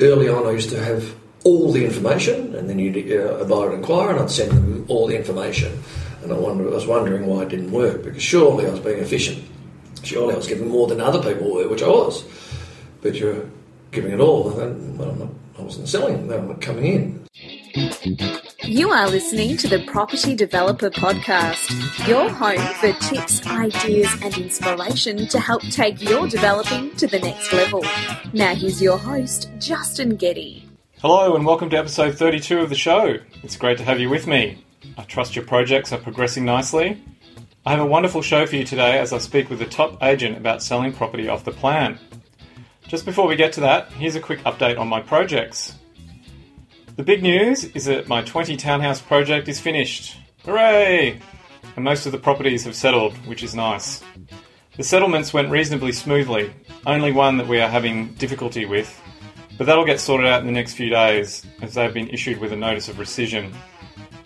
early on, I used to have all the information, and then you'd uh, abide and inquire, and I'd send them all the information. And I, wonder, I was wondering why it didn't work because surely I was being efficient. Surely I was giving more than other people were, which I was. But you're giving it all, and then, well, I'm not, I wasn't selling, they weren't coming in. You are listening to the Property Developer Podcast, your home for tips, ideas, and inspiration to help take your developing to the next level. Now, here's your host, Justin Getty. Hello, and welcome to episode 32 of the show. It's great to have you with me. I trust your projects are progressing nicely. I have a wonderful show for you today as I speak with a top agent about selling property off the plan. Just before we get to that, here's a quick update on my projects. The big news is that my 20 townhouse project is finished. Hooray! And most of the properties have settled, which is nice. The settlements went reasonably smoothly, only one that we are having difficulty with, but that'll get sorted out in the next few days as they've been issued with a notice of rescission,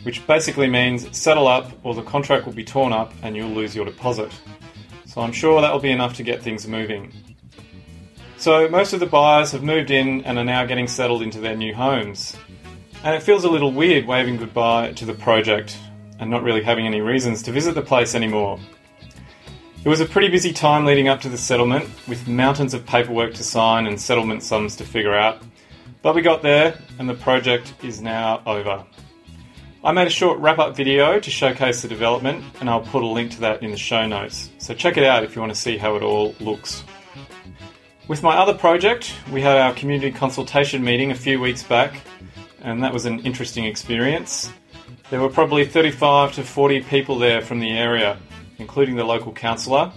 which basically means settle up or the contract will be torn up and you'll lose your deposit. So I'm sure that will be enough to get things moving. So most of the buyers have moved in and are now getting settled into their new homes. And it feels a little weird waving goodbye to the project and not really having any reasons to visit the place anymore. It was a pretty busy time leading up to the settlement, with mountains of paperwork to sign and settlement sums to figure out. But we got there, and the project is now over. I made a short wrap up video to showcase the development, and I'll put a link to that in the show notes. So check it out if you want to see how it all looks. With my other project, we had our community consultation meeting a few weeks back, and that was an interesting experience. There were probably 35 to 40 people there from the area, including the local councillor,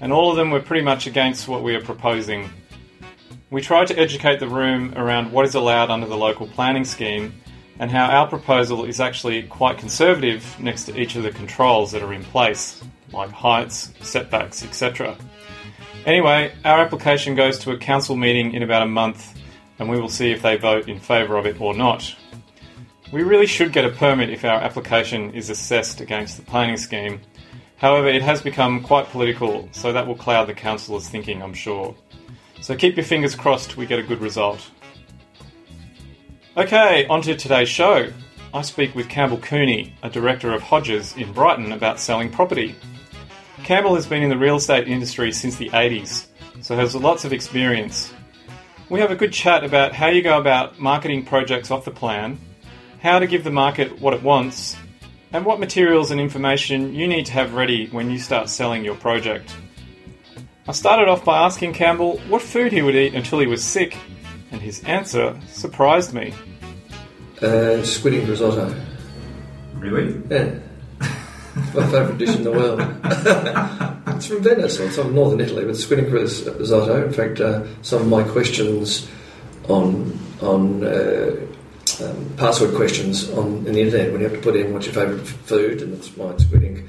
and all of them were pretty much against what we are proposing. We tried to educate the room around what is allowed under the local planning scheme and how our proposal is actually quite conservative next to each of the controls that are in place, like heights, setbacks, etc. Anyway, our application goes to a council meeting in about a month and we will see if they vote in favour of it or not. We really should get a permit if our application is assessed against the planning scheme. However, it has become quite political, so that will cloud the councillors' thinking, I'm sure. So keep your fingers crossed we get a good result. Okay, on to today's show. I speak with Campbell Cooney, a director of Hodges in Brighton, about selling property. Campbell has been in the real estate industry since the 80s, so has lots of experience. We have a good chat about how you go about marketing projects off the plan, how to give the market what it wants, and what materials and information you need to have ready when you start selling your project. I started off by asking Campbell what food he would eat until he was sick, and his answer surprised me. Uh, squid ink risotto. Really? Yeah. My favourite dish in the world. it's from Venice, or it's from northern Italy, but squid ink ris- risotto. In fact, uh, some of my questions on on uh, um, password questions on in the internet when you have to put in what's your favourite food, and it's mine squid ink.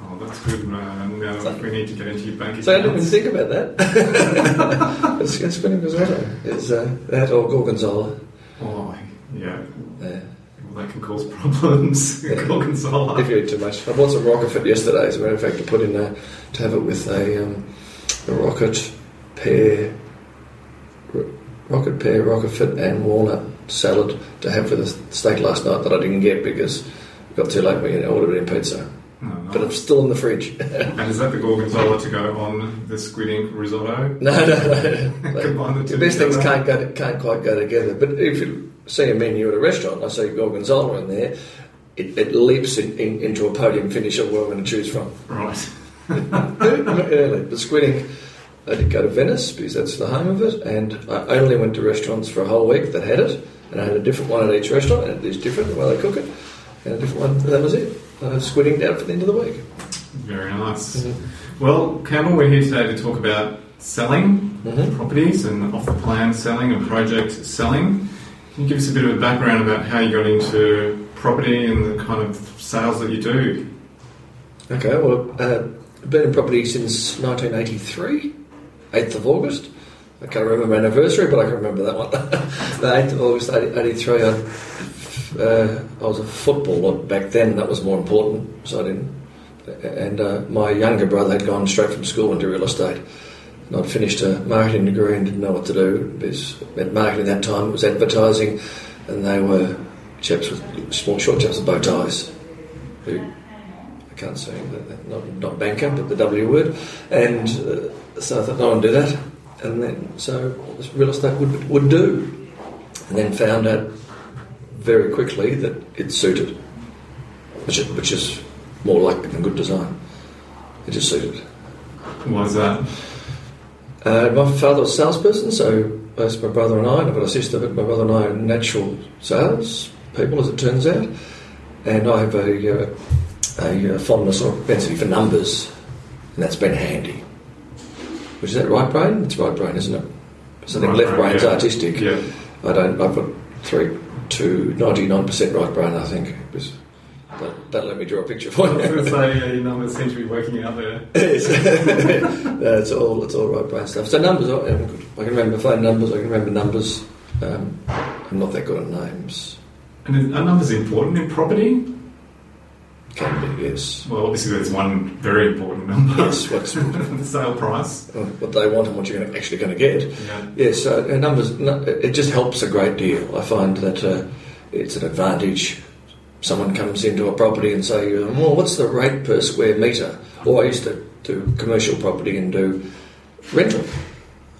Oh, that's good. Uh, now we need to get into your bank So I didn't even think about that. it's, it's squid risotto is uh, that or gorgonzola. Oh, yeah. Yeah. That can cause problems. Yeah. Gorgonzola. If you eat too much, I bought some rocket fit yesterday. As a matter of fact, to put in a, to have it with a, um, a rocket pear, rocket pear, rocket fit, and walnut salad to have for the steak last night that I didn't get because it got too late when I ordered it in pizza. No, no. But it's still in the fridge. And is that the gorgonzola to go on the squid ink risotto? no, no, no. Combine the the best things can't go to, can't quite go together. But if you see a menu at a restaurant, I see gorgonzola in there. It, it leaps in, in, into a podium finish of where I'm going to choose from. Right. early. But squid ink, I did go to Venice because that's the home of it, and I only went to restaurants for a whole week that had it, and I had a different one at each restaurant, and it is different the way they cook it, and a different one. That was it. I squid inked out for the end of the week. Very nice. Mm-hmm. Well, Campbell, we're here today to talk about selling Mhm. properties and off the plan selling and project selling. Can you give us a bit of a background about how you got into property and the kind of sales that you do? Okay, well, uh, I've been in property since 1983, 8th of August. I can't remember my anniversary, but I can remember that one. the 8th of August, 83, I, uh, I was a footballer back then, that was more important, so I didn't. And uh, my younger brother had gone straight from school into real estate. I'd finished a marketing degree and didn't know what to do. Because marketing at that time it was advertising, and they were chaps with small, short chaps with bow ties. Who I can't say not, not banker, but the W word. And uh, so I thought, no, to do that. And then so real estate would would do. And then found out very quickly that it suited, which is, which is more like a good design. It just suited. Why is that? Uh, my father was a salesperson, so both my brother and I, and I've got a sister, but my brother and I are natural sales people, as it turns out. And I have a, uh, a, uh, fondness or propensity for numbers, and that's been handy. Which is that right brain? It's right brain, isn't it? So I think Right left brain, brain's yeah. artistic. Yeah. I don't. I've got three nine percent right brain. I think. Because don't, don't let me draw a picture for I was going to you. say, yeah, your numbers seem to be working out there. no, it's all it's all right brain stuff. So numbers, are, I'm good. I can remember phone numbers. I can remember numbers. Um, I'm not that good at names. And are numbers important in property? Can be yes. Well, obviously there's one very important number. Yes, what's the sale price. what they want and what you're gonna, actually going to get. Yeah. Yes, uh, uh, numbers. It just helps a great deal. I find that uh, it's an advantage. Someone comes into a property and say, "Well, what's the rate per square metre? Or I used to do commercial property and do rental,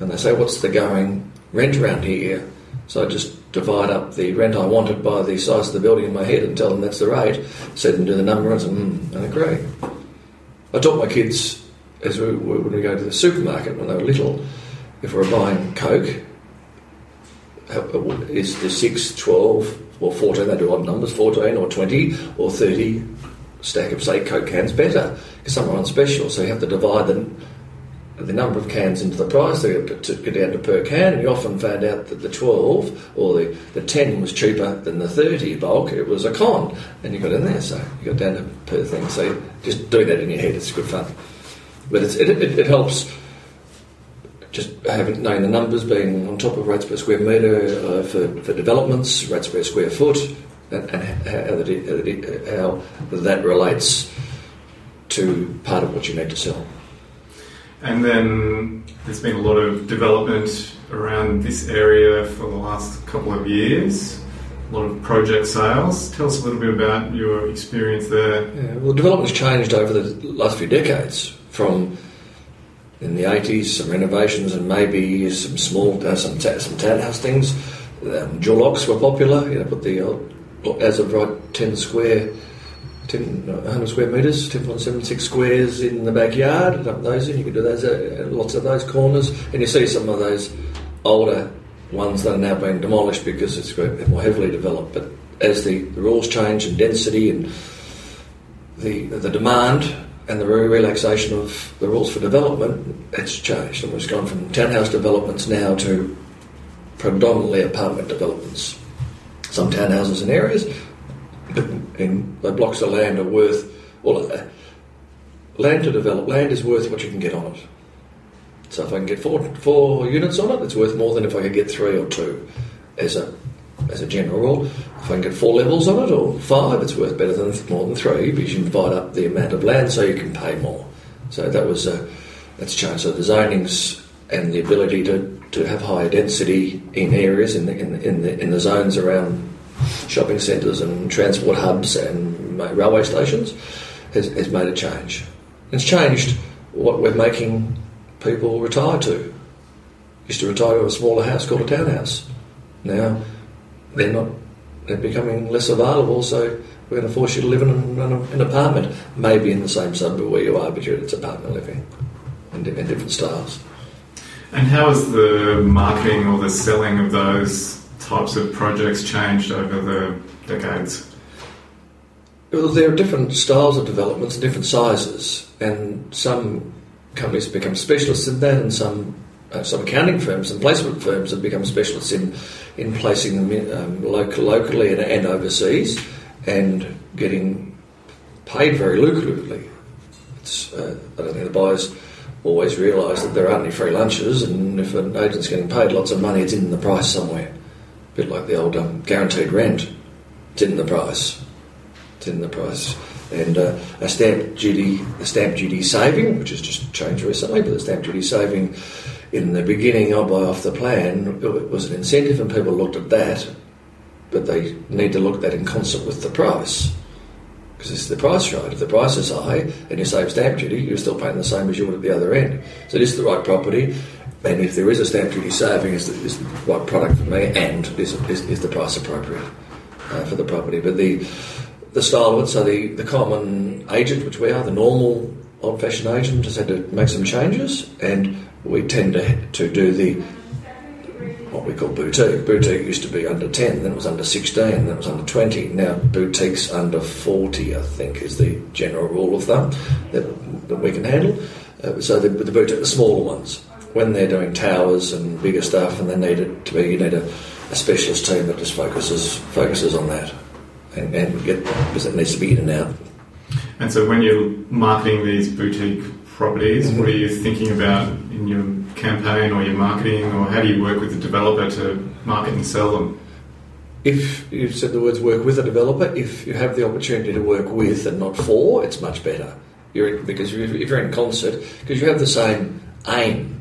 and they say, "What's the going rent around here?" So I just divide up the rent I wanted by the size of the building in my head and tell them that's the rate. Set them to the number and say, mm, and agree. I taught my kids as we, when we go to the supermarket when they were little, if we're buying Coke, is the 6, 12, or 14, they do odd numbers, 14 or 20 or 30 stack of, say, Coke cans better because some are on special, so you have to divide them, the number of cans into the price. To get, down to per can, and you often found out that the 12 or the, the 10 was cheaper than the 30 bulk, it was a con, and you got in there, so you got down to per thing. So just do that in your head, it's good fun. But it, it, it helps just having knowing the numbers, being on top of rates per square metre uh, for, for developments, rates per square foot, and, and how, that, how that relates to part of what you need to sell. And then there's been a lot of development around this area for the last couple of years. A lot of project sales. Tell us a little bit about your experience there. Yeah, well, development's changed over the last few decades from in the 80s, some renovations and maybe some small, uh, some, ta- some townhouse things. Um, Jolocks were popular, you know, put the old, as of right 10 square, 10, 100 square metres, 10.76 squares in the backyard, dump those in, you can do those, uh, lots of those corners, and you see some of those older ones that are now being demolished because it's more heavily developed. But as the, the rules change and density and the the demand and the re- relaxation of the rules for development, it's changed. And we've gone from townhouse developments now to predominantly apartment developments. Some townhouses in areas, in the blocks of land are worth, well, uh, land to develop, land is worth what you can get on it. So if I can get four, four units on it, it's worth more than if I could get three or two as a as a general rule. If I can get four levels on it or five, it's worth better than more than three because you divide up the amount of land so you can pay more. So that was uh, that's changed. So the zonings and the ability to, to have higher density in areas in the, in the, in the, in the zones around shopping centres and transport hubs and railway stations has, has made a change. It's changed what we're making people retire to. Used to retire to a smaller house called a townhouse. Now they're not. They're becoming less available, so we're going to force you to live in an, an apartment, maybe in the same suburb where you are, but you're, it's apartment living in, in different styles. And how has the marketing or the selling of those types of projects changed over the decades? Well, there are different styles of developments, different sizes, and some companies have become specialists in that, and some uh, some accounting firms and placement firms have become specialists in in placing them in, um, local, locally and, and overseas, and getting paid very lucratively. It's, uh, I don't think the buyers always realise that there aren't any free lunches, and if an agent's getting paid lots of money, it's in the price somewhere. A bit like the old um, guaranteed rent, it's in the price. It's in the price. And uh, a stamp duty, a stamp duty saving, which has just changed recently, but the stamp duty saving in the beginning, I buy off the plan, it was an incentive and people looked at that, but they need to look at that in concert with the price. Because it's the price right. If the price is high and you save stamp duty, you're still paying the same as you would at the other end. So it is the right property, and if there is a stamp duty saving, is the, is the right product for me, and is, is, is the price appropriate uh, for the property. But the the style of it, so the, the common agent, which we are, the normal old fashioned agent, has had to make some changes, and we tend to, to do the what we call boutique. Boutique used to be under 10, then it was under 16, then it was under 20. Now boutique's under 40, I think, is the general rule of thumb that, that we can handle. Uh, so the, the boutique, the smaller ones, when they're doing towers and bigger stuff, and they need it to be, you need a, a specialist team that just focuses focuses on that, and, and get because it needs to be in and out. And so when you're marketing these boutique properties, Mm-hmm. what are you thinking about in your campaign or your marketing, or how do you work with the developer to market and sell them? If you've said the words work with a developer, if you have the opportunity to work with and not for, it's much better. You're, because if if you're in concert, because you have the same aim.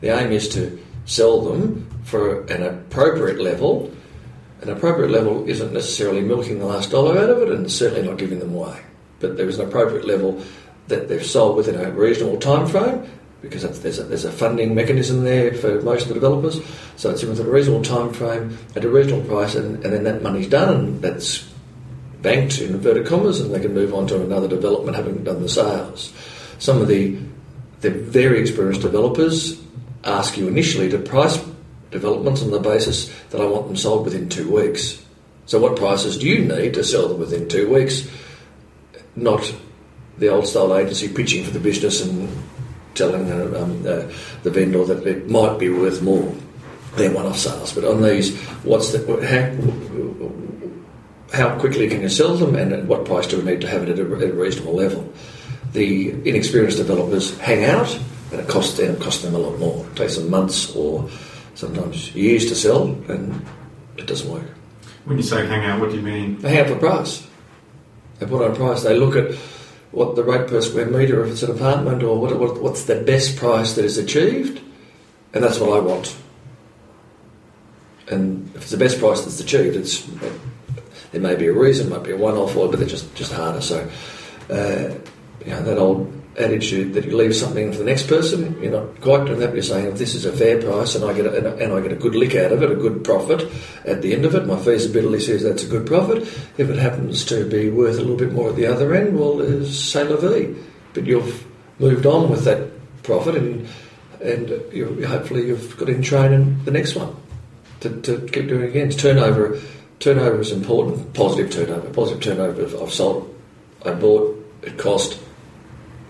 The aim is to sell them for an appropriate level. An appropriate level isn't necessarily milking the last dollar out of it and certainly not giving them away. But there is an appropriate level that they've sold within a reasonable time frame because there's, a, there's a funding mechanism there for most of the developers. So it's within a reasonable time frame at a reasonable price, and, and then that money's done, and that's banked in inverted commas, and they can move on to another development having done the sales. Some of the the very experienced developers ask you initially to price developments on the basis that I want them sold within two weeks. So what prices do you need to sell them within two weeks? Not the old style agency pitching for the business and telling uh, um, uh, the vendor that it might be worth more. They're one-off sales, but on these, what's the how, how quickly can you sell them, and at what price do we need to have it at a, at a reasonable level? The inexperienced developers hang out, and it costs them costs them a lot more. It takes them months or sometimes years to sell, and it doesn't work. When you say hang out, what do you mean? They hang out for price. They put on a price. They look at what the rate per square metre, if it's an apartment, or what, what, what's the best price that is achieved, and that's what I want. And if it's the best price that's achieved, it's there may be a reason, might be a one-off, or but they're just just harder. So, uh, you know, that old adage that you leave something for the next person, you're not quite doing that. You're saying if this is a fair price and I get a, and, I get a good lick out of it, a good profit at the end of it, my feasibility says that's a good profit. If it happens to be worth a little bit more at the other end, well, say la vie. But you've moved on with that profit, and and you hopefully you've got in train in the next one to, to keep doing again. It's turnover. Turnover is important. Positive turnover. Positive turnover. I've sold, I bought, it cost.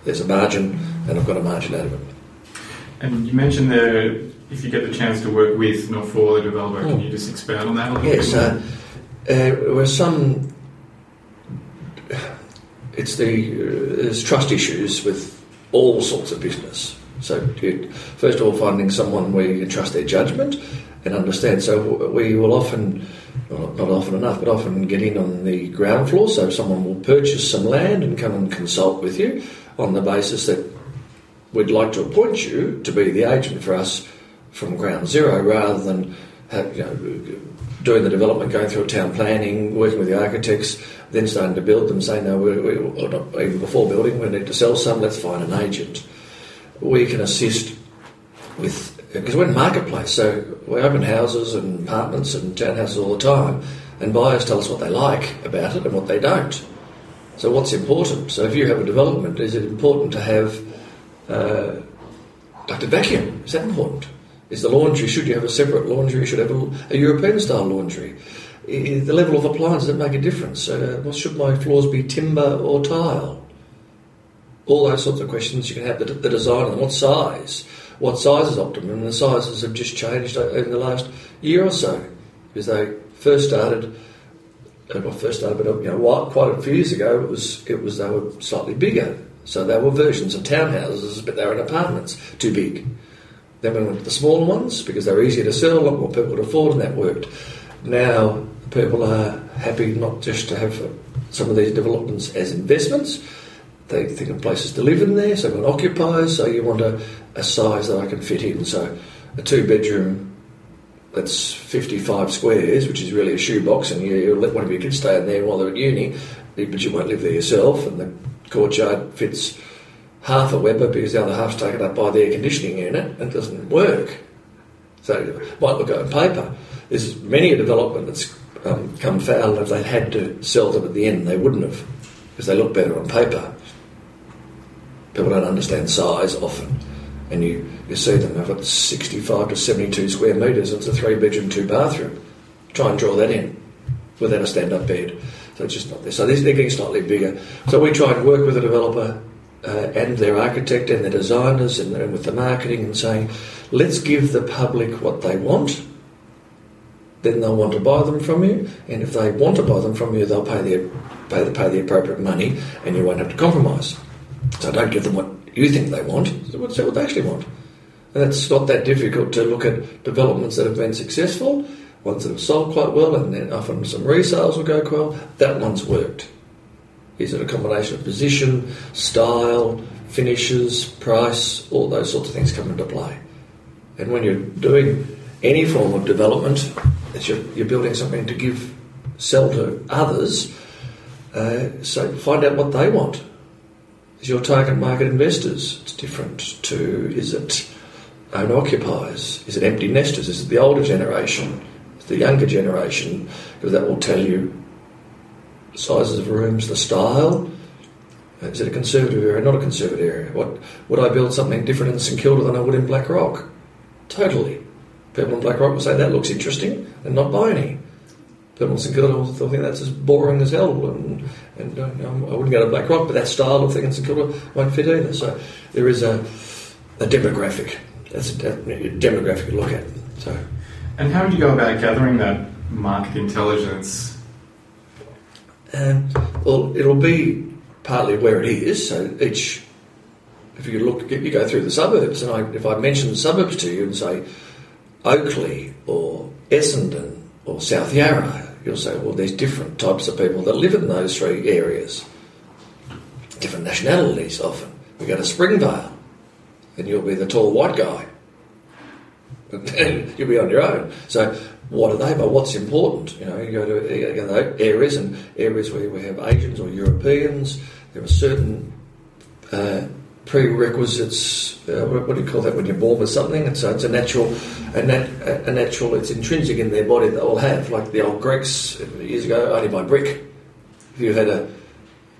There's a margin, and I've got a margin out of it. And you mentioned there, if you get the chance to work with, not for the developer, can Mm. you just expand on that a little Yes, bit? uh, uh, there were some. It's the uh, there's trust issues with all sorts of business. So first of all, finding someone where you can trust their judgment and understand. So we will often, well, not often enough, but often get in on the ground floor. So someone will purchase some land and come and consult with you on the basis that we'd like to appoint you to be the agent for us from ground zero rather than have, you know, doing the development, going through town planning, working with the architects, then starting to build them, saying, no, we, we, or not, even before building, we need to sell some, let's find an agent. We can assist with, because we're in marketplace, so we open houses and apartments and townhouses all the time, and buyers tell us what they like about it and what they don't. So what's important? So if you have a development, is it important to have uh, ducted vacuum? Is that important? Is the laundry, should you have a separate laundry, should have a, a European style laundry? I- The level of appliances that make a difference. Uh, should my floors be timber or tile? All those sorts of questions you can have. The, the design them, what size? What size is optimum? And the sizes have just changed in the last year or so because they first started uh, not first started, but you know, while- quite a few years ago, it was it was they were slightly bigger. So they were versions of townhouses, but they were in apartments, too big. Then we went to the smaller ones because they were easier to sell, a lot more people could afford, and that worked. Now people are happy not just to have some of these developments as investments, they think of places to live in there, so they want occupiers, so you want a, a size that I can fit in. So a two bedroom that's 55 squares, which is really a shoebox, and you, you let one of your kids stay in there while they're at uni, but you won't live there yourself, and the courtyard fits half a Weber because the other half's taken up by the air conditioning unit and it doesn't work. So it might look on paper. There's many a development that's um, come foul if they'd had to sell them at the end, they wouldn't have because they look better on paper. People don't understand size often, and you, you see them. They've got 65 to 72 square metres. It's a three bedroom, two bathroom. Try and draw that in without a stand up bed. So it's just not there. So they're getting slightly bigger. So we try and work with the developer uh, and their architect and their designers and, and with the marketing and saying, let's give the public what they want. Then they'll want to buy them from you, and if they want to buy them from you, they'll pay the pay the, pay the appropriate money, and you won't have to compromise. So don't give them what you think they want. Say what they actually want. And it's not that difficult to look at developments that have been successful, ones that have sold quite well, and then often some resales will go quite well. That one's worked. Is it a combination of position, style, finishes, price, all those sorts of things come into play. And when you're doing any form of development, you're, you're building something to give, sell to others. Uh, so find out what they want. Is your target market investors? It's different to is it owner occupiers? Is it empty nesters? Is it the older generation? Is it the younger generation? Because that will tell you sizes of rooms, the style. Uh, is it a conservative area, not a conservative area? What would I build something different in St Kilda than I would in Blackrock? Totally. People in Blackrock will say that looks interesting and not buy any. People in St Kilda will think that's as boring as hell, and, and know, I wouldn't go to Blackrock, but that style of thing in St Kilda won't fit either. So there is a, a demographic. That's a, de- demographic to look at. So. And how would you go about gathering that market intelligence um, well, it'll be partly where it is. So each, if you look, you go through the suburbs, and I, if I mention the suburbs to you and say Oakleigh or Essendon or South Yarra, you'll say, well, there's different types of people that live in those three areas, different nationalities often. We go to Springvale, and you'll be the tall white guy. And you'll be on your own. So what are they? But what's important? You know, you go to, you areas and areas where we have Asians or Europeans. There are certain uh, prerequisites. Uh, what do you call that when you're born with something? And so it's a natural, a, nat, a natural. It's intrinsic in their body that they'll have, like the old Greeks years ago, only by brick. If you had a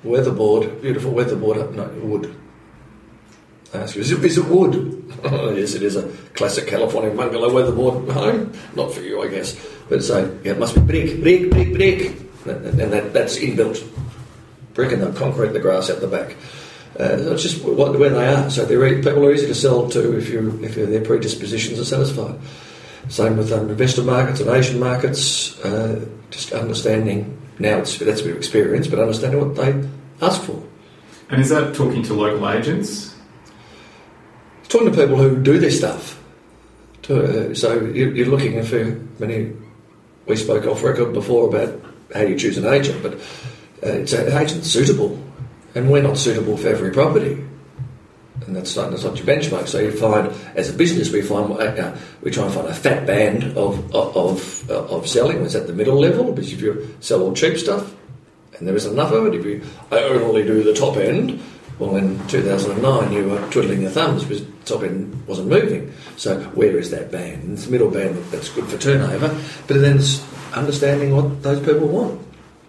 weatherboard, beautiful weatherboard, no wood. I ask you, is it, is it wood? Yes, it is a classic California bungalow weatherboard home. Not for you, I guess. But so, yeah, it must be brick, brick, brick, brick. And that, that's inbuilt. Brick and they'll concrete the grass out the back. Uh, it's just what, where they are. So they're, people are easy to sell to if, you, if their predispositions are satisfied. Same with um, investor markets and Asian markets. Uh, just understanding, now it's, that's a bit of experience, but understanding what they ask for. And is that talking to local agents? talking to people who do this stuff. To, uh, so you, are looking for many. We spoke off record before about how you choose an agent, but uh, it's an agent suitable, and we're not suitable for every property. And that's not, that's not your benchmark. So you find, as a business, we find uh, we try and find a fat band of of, of, uh, of selling. It's at the middle level because if you sell all cheap stuff, and there isn't enough of it, if you only do the top end, well, in 2009, you were twiddling your thumbs because top end wasn't moving. So, where is that band? It's the middle band that's good for turnover, but then it's understanding what those people want.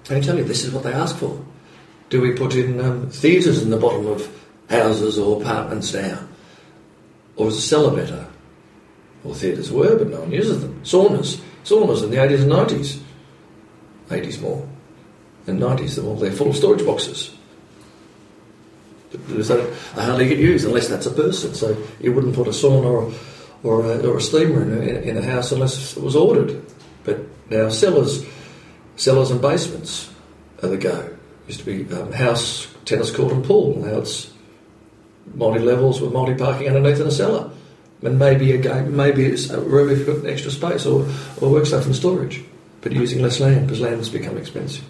And tell you, this is what they ask for. Do we put in um, theatres in the bottom of houses or apartments now? Or is a cellar better? Well, theatres were, but no one uses them. Saunas. Saunas in the 80s and 90s. 80s more. And 90s, well, they're full of storage boxes. They hardly get used unless that's a person. So you wouldn't put a sauna or, or, a, or a steamer in a, in a house unless it was ordered. But now cellars, cellars and basements are the go. Used to be um, house, tennis court and pool. Now it's multi levels with multi parking underneath in a cellar. And maybe a game, maybe it's a room if you've got extra space or, or work stuff in storage, but using less land because land has become expensive.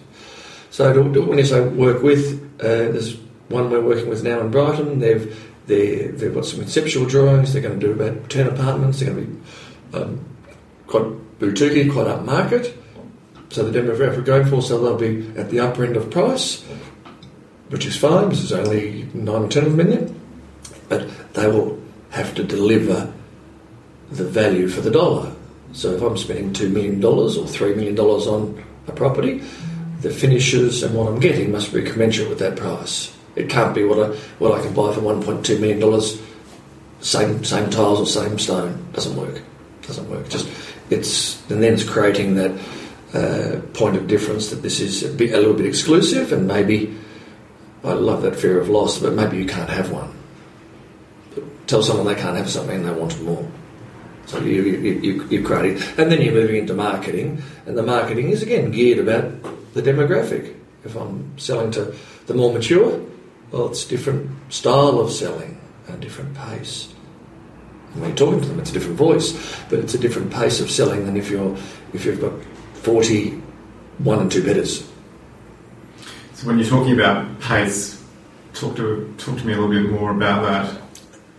So to, to, when you say work with, uh, there's one we're working with now in Brighton, they've they they've got some conceptual drawings. They're going to do about ten apartments. They're going to be um, quite boutique, quite upmarket. So the demographic we're going for, so they'll be at the upper end of price, which is fine. This is only nine or ten of them in but they will have to deliver the value for the dollar. So if I'm spending two million dollars or three million dollars on a property, the finishes and what I'm getting must be commensurate with that price. It can't be what I what I can buy for 1.2 million dollars, same same tiles or same stone. Doesn't work. Doesn't work. Just it's and then it's creating that uh, point of difference that this is a, bit, a little bit exclusive and maybe I love that fear of loss, but maybe you can't have one. Tell someone they can't have something and they want more. So you, you, you, you're creating, and then you're moving into marketing, and the marketing is again geared about the demographic. If I'm selling to the more mature, well, it's a different style of selling, a different pace. When you're talking to them, it's a different voice, but it's a different pace of selling than if you're if you've got 40 one and two bidders. So when you're talking about pace, talk to talk to me a little bit more about that.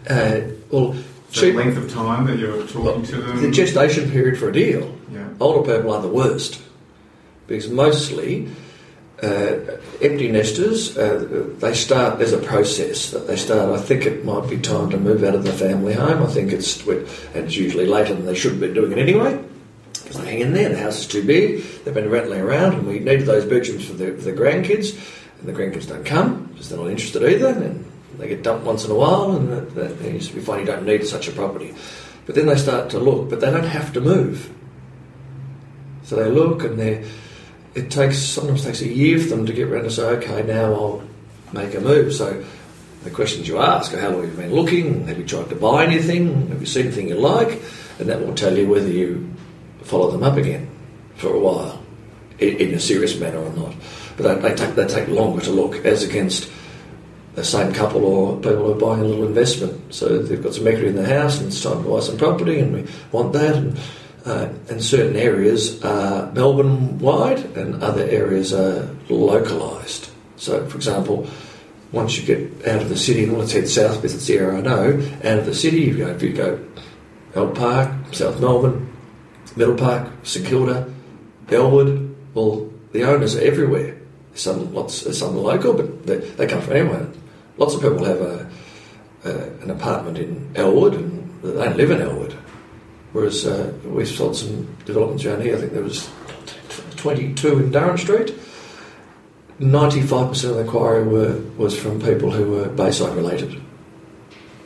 Uh, well, the cheap, length of time that you're talking well, to them. The gestation period for a deal. Yeah. Older people are the worst because mostly uh, empty nesters, uh, they start as a process that they start. I think it might be time to move out of the family home. I think it's and it's usually later than they should be doing it anyway they hang in there. The house is too big. They've been rattling around, and we needed those bedrooms for the, for the grandkids, and the grandkids don't come because they're not interested either. And they get dumped once in a while, and that, that, we find you don't need such a property. But then they start to look, but they don't have to move. So they look, and they it takes sometimes takes a year for them to get around to say, okay, now I'll make a move. So the questions you ask are how long have you been looking? Have you tried to buy anything? Have you seen anything you like? And that will tell you whether you follow them up again for a while in, a serious manner or not. But they, they, take, they take longer to look as against the same couple or people who are buying a little investment. So they've got some equity in the house and it's time to buy some property and we want that. And uh, and certain areas are Melbourne wide and other areas are localised. So, for example, once you get out of the city, and let's head south because it's the area I know, out of the city, you go, if you go Albert Park, South Melbourne, Middle Park, Kilda, Elwood, well, the owners are everywhere. Some lots, some local, but they, they come from anywhere. Lots of people have a, a, an apartment in Elwood and they don't live in Elwood. Whereas uh, we've sold some developments around here. I think there was 22 in Durran Street. 95% of the inquiry were, was from people who were Bayside related.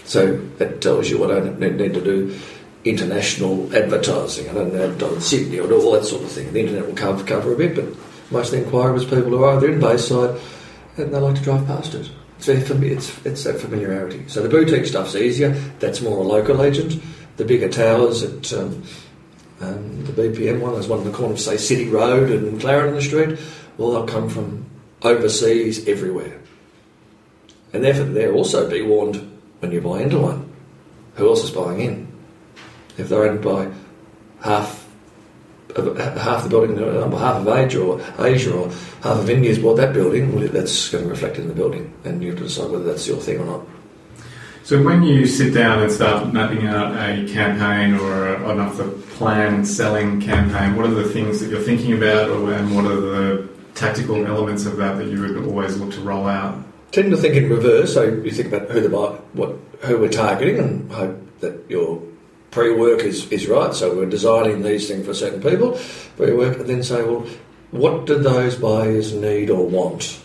So that tells you what I need to do international advertising. I don't know, advertise Sydney or all that sort of thing. The internet will cover, cover a bit, but most of the inquiry was people who are either in Bayside and they like to drive past it. It's, it's, it's that familiarity. So the boutique stuff's easier. That's more a local agent the bigger towers at um, um, the BPM one, there's one in the corner of, say, City Road and Clarendon Street. Well, they'll come from overseas everywhere. And therefore, they'll also be warned when you buy into one. Who else is buying in? If they're owned by half of, half the building on behalf of Asia or Asia or half of India India's bought that building, well, that's going to reflect in the building, and you have to decide whether that's your thing or not. So when you sit down and start mapping out a campaign or a, an the plan selling campaign, what are the things that you're thinking about, or, and what are the tactical elements of that that you would always look to roll out? Tend to think in reverse. So you think about who the what who we're targeting, and hope that your pre-work is, is right. So we're designing these things for certain people. Pre-work, and then say, well, what do those buyers need or want?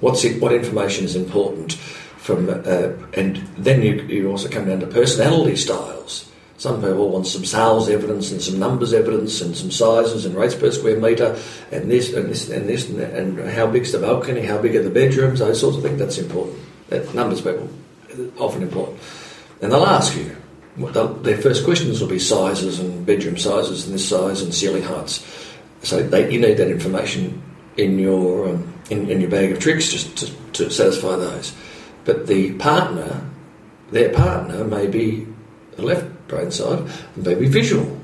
What's it? What information is important? from, uh, and then you, you also come down to personality styles. Some people want some sales evidence and some numbers evidence and some sizes and rates per square metre and this and this and this and, and how big's the balcony, how big are the bedrooms, those sorts of things. That's important. That numbers people often important, and they'll ask you. Their first questions will be sizes and bedroom sizes and this size and ceiling heights. So they, you need that information in your um, in, in, your bag of tricks just to, to satisfy those. But the partner, their partner, may be the left brain side, and may be visual.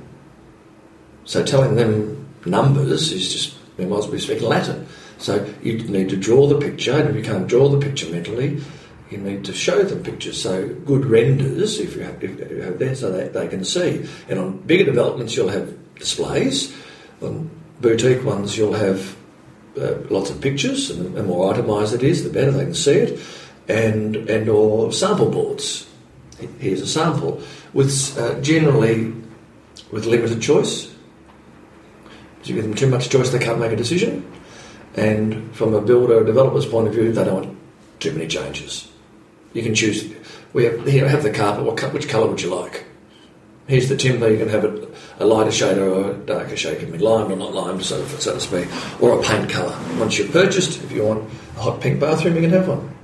So telling them numbers is just They might as well be speaking Latin. So you need to draw the picture, and if you can't draw the picture mentally, you need to show them pictures. So good renders, if you have, if you have that, so they, they can see. And on bigger developments, you'll have displays. On boutique ones, you'll have uh, lots of pictures, and the more itemised it is, the better they can see it. And and or sample boards. Here's a sample with uh, generally with limited choice. If you give them too much choice, they can't make a decision. And from a builder or developer's point of view, they don't want too many changes. You can choose. We have, here, have the carpet. What, which colour would you like? Here's the timber. You can have it a lighter shade or a darker shade. Can be limed or not limed, so, so to speak, or a paint colour. Once you've purchased, if you want a hot pink bathroom, you can have one.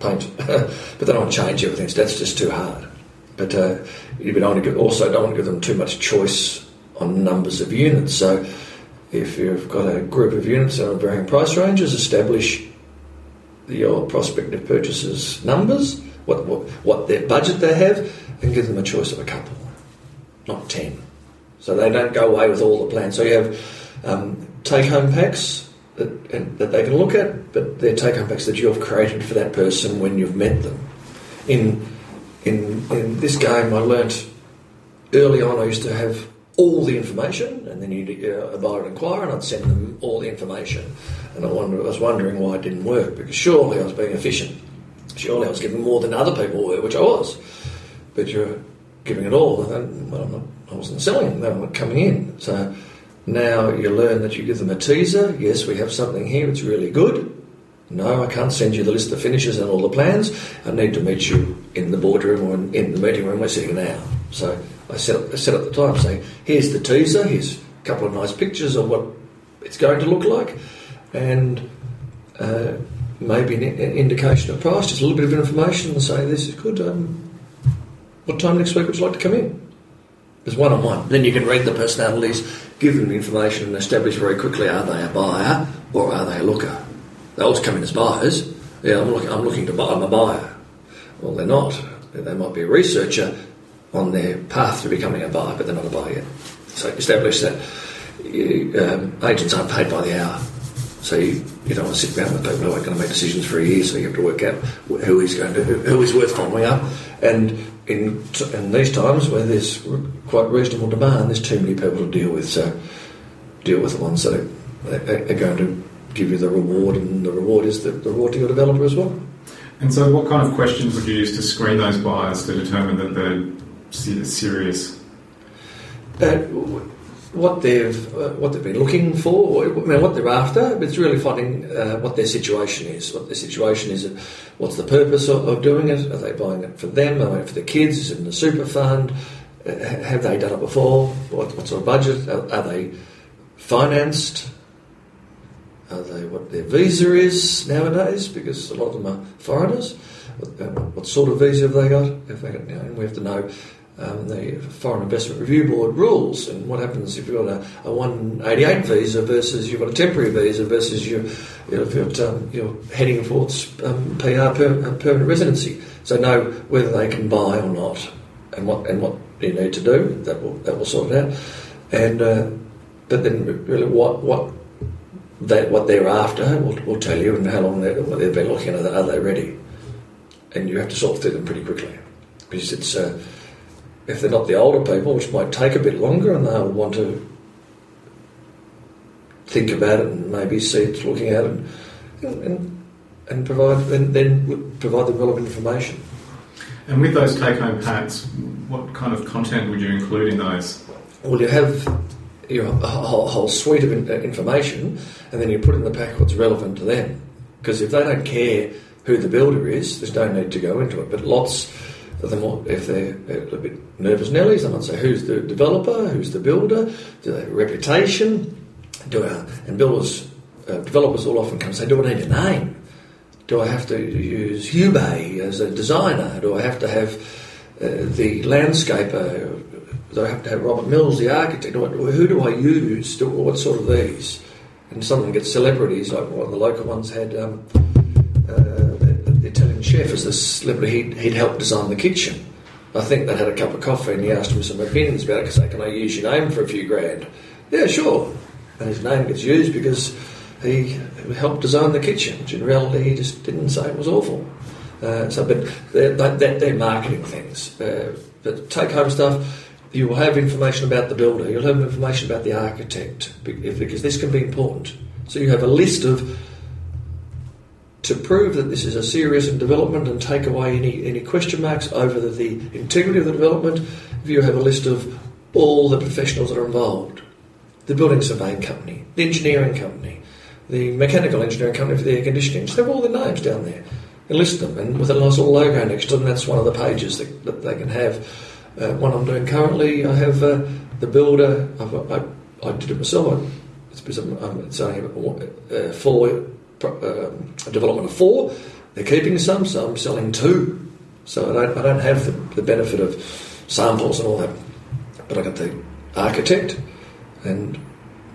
Paint, but they don't change everything. So that's just too hard. But uh, you don't give, also don't want to give them too much choice on numbers of units. So if you've got a group of units that are varying price ranges, establish your prospective purchasers' numbers, what, what, what their budget they have, and give them a choice of a couple, not ten. So they don't go away with all the plans. So you have um, take-home packs that, and, that they can look at, but they're take-home packs that you've created for that person when you've met them. In in in this game, I learnt early on. I used to have all the information, and then you'd uh, a buyer inquire, and I'd send them all the information. And I, wonder, I was wondering why it didn't work because surely I was being efficient. Surely I was giving more than other people were, which I was. But you're giving it all, and well, not, i wasn't selling; them, they were coming in. So now you learn that you give them a teaser. Yes, we have something here; it's really good. No, I can't send you the list of finishes and all the plans. I need to meet you in the boardroom or in, in the meeting room we're sitting now. So I set up, I set up the time saying, here's the teaser, here's a couple of nice pictures of what it's going to look like, and uh, maybe an, an, indication of price, just a little bit of information, and say, this is good. Um, what time next week would you like to come in? It's one on one. Then you can read the personalities, give them the information, and establish very quickly are they a buyer or are they a looker? They always come in as buyers. Yeah, I'm looking, I'm looking to buy, I'm a buyer. Well, they're not. They might be a researcher on their path to becoming a buyer, but they're not a buyer yet. So establish that um, agents aren't paid by the hour. So you, you don't want to sit around with people who aren't going to make decisions for a year. So you have to work out who is going to who is worth following up. And in in these times where there's quite reasonable demand, there's too many people to deal with. So deal with the ones that are, are going to give you the reward, and the reward is the, the reward to your developer as well. And so, what kind of questions would you use to screen those buyers to determine that they're serious? Uh, what they've uh, what they've been looking for, I mean, what they're after. It's really finding uh, what their situation is. What their situation is. What's the purpose of, of, doing it? Are they buying it for them? Are they for the kids? Is it in a super fund? Uh, have they done it before? What, what sort of budget? Are, are they financed? Are they what their visa is nowadays? Because a lot of them are foreigners. What, uh, what sort of visa have they got? If they got, you know, we have to know um, the Foreign Investment Review Board rules and what happens if you've got a, a 188 visa versus you've got a temporary visa versus you, you know, if you're, um, you're heading towards um, PR per, permanent residency. So know whether they can buy or not, and what and what you need to do. That will that will sort it out. And uh, but then really what what they, what they're after will, will tell you and how long they what they've been looking at. Are they ready? And you have to sort through them pretty quickly because it's. Uh, if they're not the older people, which might take a bit longer, and they'll want to think about it and maybe see it, looking at it, and, and, and provide then, then provide the relevant information. And with those take-home packs, what kind of content would you include in those? Well, you have your whole, whole suite of uh, information, and then you put in the pack what's relevant to them. Because if they don't care who the builder is, there's no need to go into it. But lots if they're a bit nervous Nellies, they might say, who's the developer, who's the builder, do they have a reputation, do I, and builders, uh, developers all often come and say, do I need a name? Do I have to use Hubei as a designer? Do I have to have uh, the landscaper? Do I have to have Robert Mills, the architect? Who do I use? What sort of these? And some of them get celebrities, like one the local ones had um, chef as this celebrity. He'd, he'd helped design the kitchen. I think they had a cup of coffee and he asked him some opinions about it because they can I use your name for a few grand? Yeah, sure. and his name gets used because he helped design the kitchen, which in reality he just didn't say it was awful. Uh, so, but they're, they're, they're marketing things. Uh, but take home stuff, you will have information about the builder, you'll have information about the architect, because this can be important. So you have a list of to prove that this is a serious development and take away any, any question marks over the, the integrity of the development, if you have a list of all the professionals that are involved the building surveying company, the engineering company, the mechanical engineering company for the air conditioning, just have all the names down there list them and with a nice little logo next to them. That's one of the pages that, that they can have. Uh, one I'm doing currently, I have uh, the builder. I've, I, I did it myself. It's, it's only uh, four uh, development of four. They're keeping some, so I'm selling two. So I don't, I don't have the, the benefit of samples and all that. But I got the architect and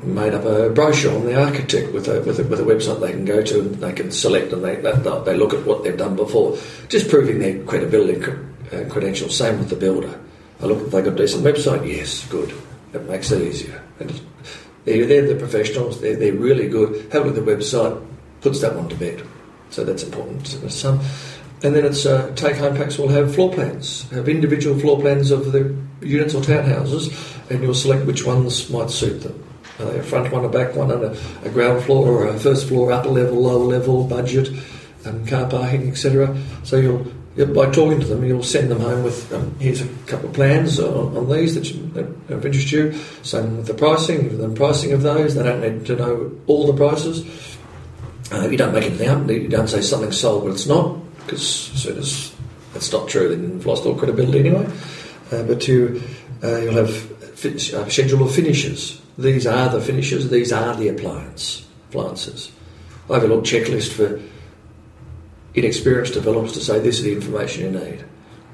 made up a brochure on the architect with a, with a, with a website they can go to and they can select and they, they, look at what they've done before, just proving their credibility and uh, credentials. Same with the builder. I look if they got a decent website, yes, good. It makes it easier. And they're, they're the professionals, they're, they're really good. Have a look at the website, puts that one to bed. So that's important. And then it's uh, take home packs will have floor plans, have individual floor plans of the units or townhouses, and you'll select which ones might suit them. Uh, a front one, a back one, and a, a, ground floor or a first floor, upper level, lower level, budget, and car parking, etc. So you'll by talking to them, you'll send them home with um, here's a couple of plans on, on these that, you, that have interested you. Same with the pricing, them pricing of those. They don't need to know all the prices. Uh, you don't make anything up. You don't say something's sold but it's not, because as soon as that's not true, then you've lost all credibility anyway. Uh, but you, uh, you'll have a uh, schedule of finishes. These are the finishes. These are the appliance appliances. I have a little checklist for inexperienced developers to say this is the information you need.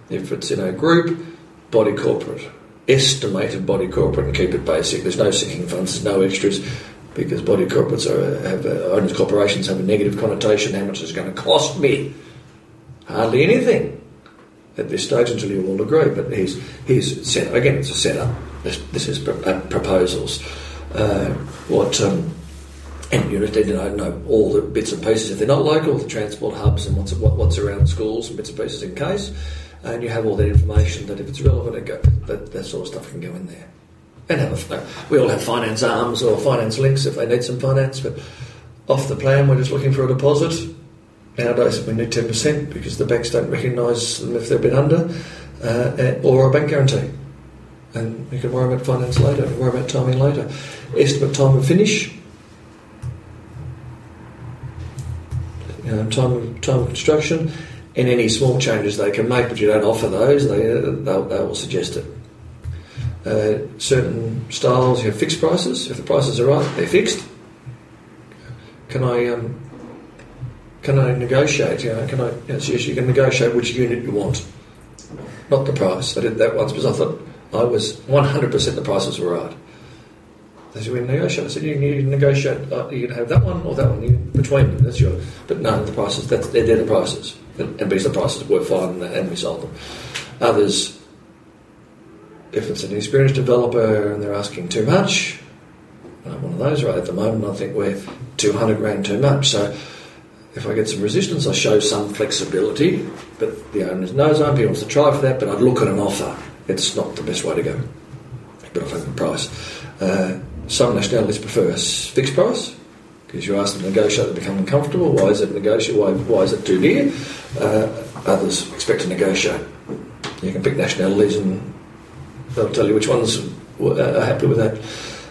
If it's in a group, body corporate, estimated body corporate, and keep it basic. There's no sinking funds. There's no extras because body corporates are, have uh, owners corporations have a negative connotation. How much is it going to cost me? Hardly anything at this stage until you all agree. But he's here's set again. It's a setup. This, this is uh, proposals. Uh, what um, and you need know, know, all the bits and pieces if they're not local, the transport hubs and what's what, what's around schools and bits and pieces in case. And you have all that information that if it's relevant, go, that, that sort of stuff can go in there and have a, we all have finance arms or finance links if they need some finance, but off the plan, we're just looking for a deposit. Nowadays, we need 10% because the banks don't recognise them if they've been under, uh, or a bank guarantee. And we can worry about finance later, worry about timing later. Estimate time of finish, time, of, time of construction, and any small changes they can make, but you don't offer those, they, they'll, they will suggest it. Uh, certain styles you have fixed prices. If the prices are right, they're fixed. Can I um, can I negotiate? You know, can I? Yes, yes, you can negotiate which unit you want, not the price. I did that once because I thought I was 100% the prices were right. They said, we negotiate. I said, you can negotiate, uh, you can have that one or that one, you, between them, that's your, but no, the prices, that's, they're, they're the prices. And, and because the prices were fine and we sold them. Others, if it's an experienced developer and they're asking too much, I'm one of those right at the moment. I think we're 200 grand too much. So if I get some resistance, I show some flexibility. But the owner knows I'm wants to try for that, but I'd look at an offer. It's not the best way to go. But have a price. Uh, some nationalities prefer a fixed price because you ask them to negotiate, they become uncomfortable. Why is it negotiate? Why, why is it too dear? Uh, others expect to negotiate. You can pick nationalities and they'll tell you which ones are happy with that.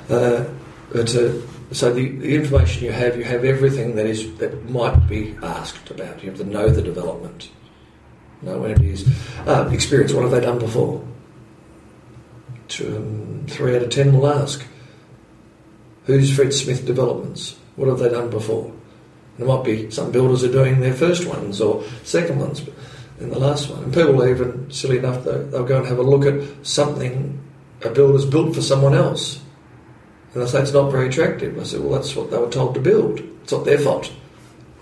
Uh, but uh, so the, the, information you have, you have everything that is that might be asked about. You have to know the development, know when it is. Uh, experience. What have they done before? Two, um, three out of ten will ask. Who's Fred Smith Developments? What have they done before? There might be some builders are doing their first ones or second ones in the last one. And people even, silly enough, they'll, they'll go and have a look at something a builder's built for someone else. And they say it's not very attractive. I said, well, that's what they were told to build. It's not their fault.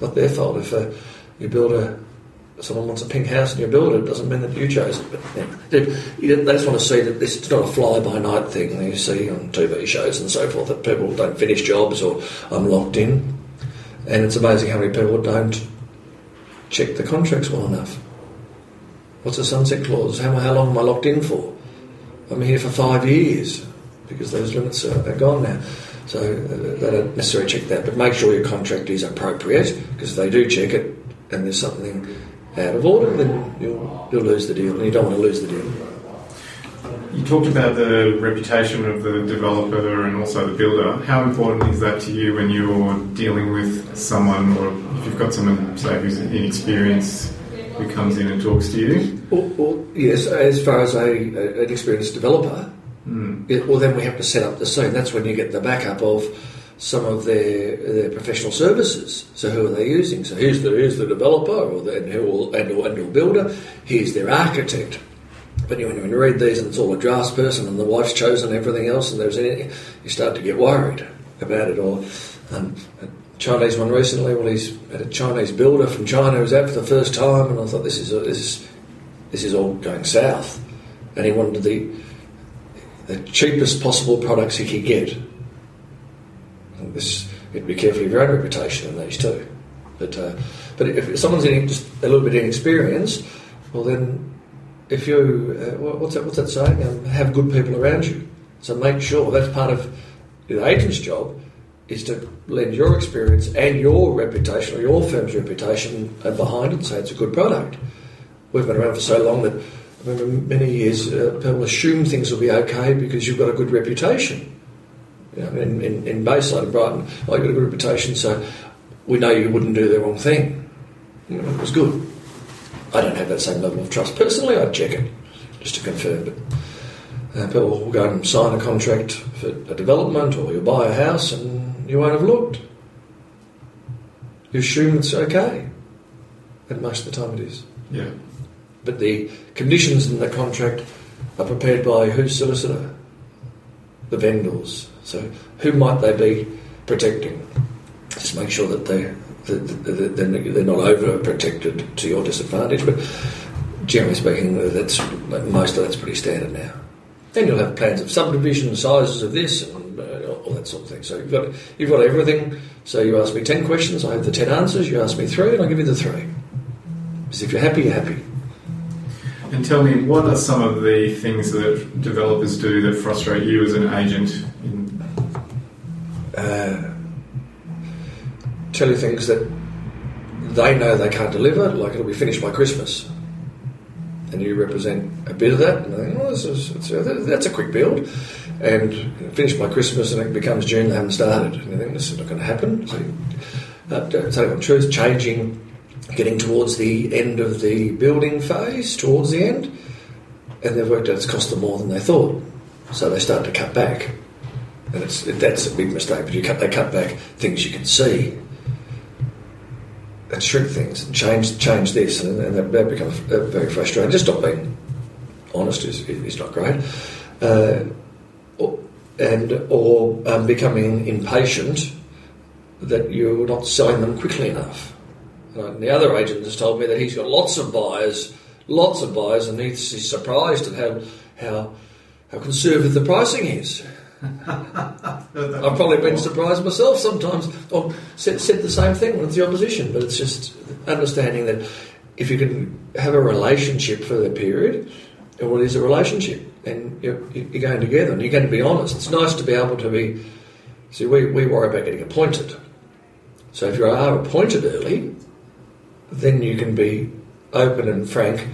Not their fault if uh, you build a someone wants a pink house in your builder, it doesn't mean that you chose it. But yeah, they just want to see that this is not a fly by night thing that you see on TV shows and so forth, that people don't finish jobs or I'm locked in. And it's amazing how many people don't check the contracts well enough. What's a sunset clause? How, how long am I locked in for? I'm here for five years because those limits are, are gone now. So uh, they don't necessarily check that, but make sure your contract is appropriate because if they do check it and there's something out of order, then you'll, you'll lose the deal, and you don't want to lose the deal. You talked about the reputation of the developer and also the builder. How important is that to you when you're dealing with someone, or if you've got someone, say, who's inexperienced, who comes in and talks to you? Well, well yes, as far as a, an experienced developer, mm. it, well, then we have to set up the scene. That's when you get the backup of some of their their professional services. So who are they using? So here's the here's the developer, or the, and who will, and, or, and or builder. Here's their architect. But you when you read these and it's all a drafts person and the wife's chosen everything else and there's anything, you start to get worried about it. Or um, a Chinese one recently, well, he's had a Chinese builder from China who's out for the first time, and I thought this is a, this is this is all going south, and he wanted the the cheapest possible products he could get this, you have to be careful of your own reputation in these too. But uh, but if someone's in, just a little bit inexperienced, well then, if you uh, what's that what's that saying? Um, have good people around you. So make sure that's part of the agent's job is to lend your experience and your reputation or your firm's reputation behind it and say it's a good product. We've been around for so long that I remember many years uh, people assume things will be okay because you've got a good reputation. You know, in, in, in Bayside and Brighton, I got a good reputation, so we know you wouldn't do the wrong thing. You know, it was good. I don't have that same level of trust. Personally, I'd check it just to confirm. But uh, people will go and sign a contract for a development or you'll buy a house and you won't have looked. You assume it's okay. And most of the time it is. Yeah. But the conditions in the contract are prepared by whose solicitor? The vendors. So, who might they be protecting? Just make sure that they they're not over protected to your disadvantage. But generally speaking, that's most of that's pretty standard now. Then you'll have plans of subdivision, sizes of this, and that sort of thing. So you've got you've got everything. So you ask me ten questions, I have the ten answers. You ask me three, and I give you the three. Because if you're happy, you're happy. And tell me, what are some of the things that developers do that frustrate you as an agent uh, tell you things that they know they can't deliver, like it'll be finished by Christmas. And you represent a bit of that, and they oh, this is, that's a quick build. And finish by Christmas, and it becomes June, they haven't started. And you think, this is not going to happen. So, uh, telling the truth, changing, getting towards the end of the building phase, towards the end, and they've worked out it's cost them more than they thought. So they start to cut back and it's, that's a big mistake. But you cut, they cut back things you can see and shrink things and change change this, and, and that, becomes very frustrating. Just not being honest is, is not great, uh, and or um, becoming impatient that you're not selling them quickly enough. And the other agent has told me that he's got lots of buyers, lots of buyers, and he's surprised at how how how conservative the pricing is. I've probably been surprised myself sometimes, or said, said the same thing with the opposition, but it's just understanding that if you can have a relationship for the period, and what is a relationship? And you're, you're, going together and you're going to be honest. It's nice to be able to be. See, we, we worry about getting appointed. So if you are appointed early, then you can be open and frank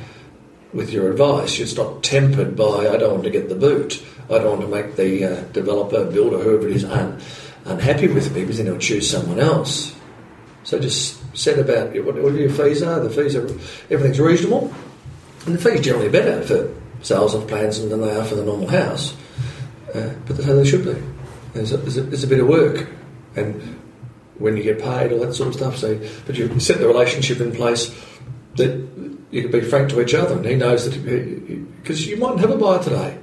with your advice. It's not tempered by, I don't want to get the boot. I don't want to make the uh, developer, builder, whoever it is, un- unhappy with me because then he'll choose someone else. So just set about whatever your fees are. The fees are everything's reasonable, and the fees generally better for sales of plans than they are for the normal house. Uh, but that's how they should be. There's a, a, a bit of work, and when you get paid, all that sort of stuff. So, but you set the relationship in place that you can be frank to each other, and he knows that because you might have a buyer today.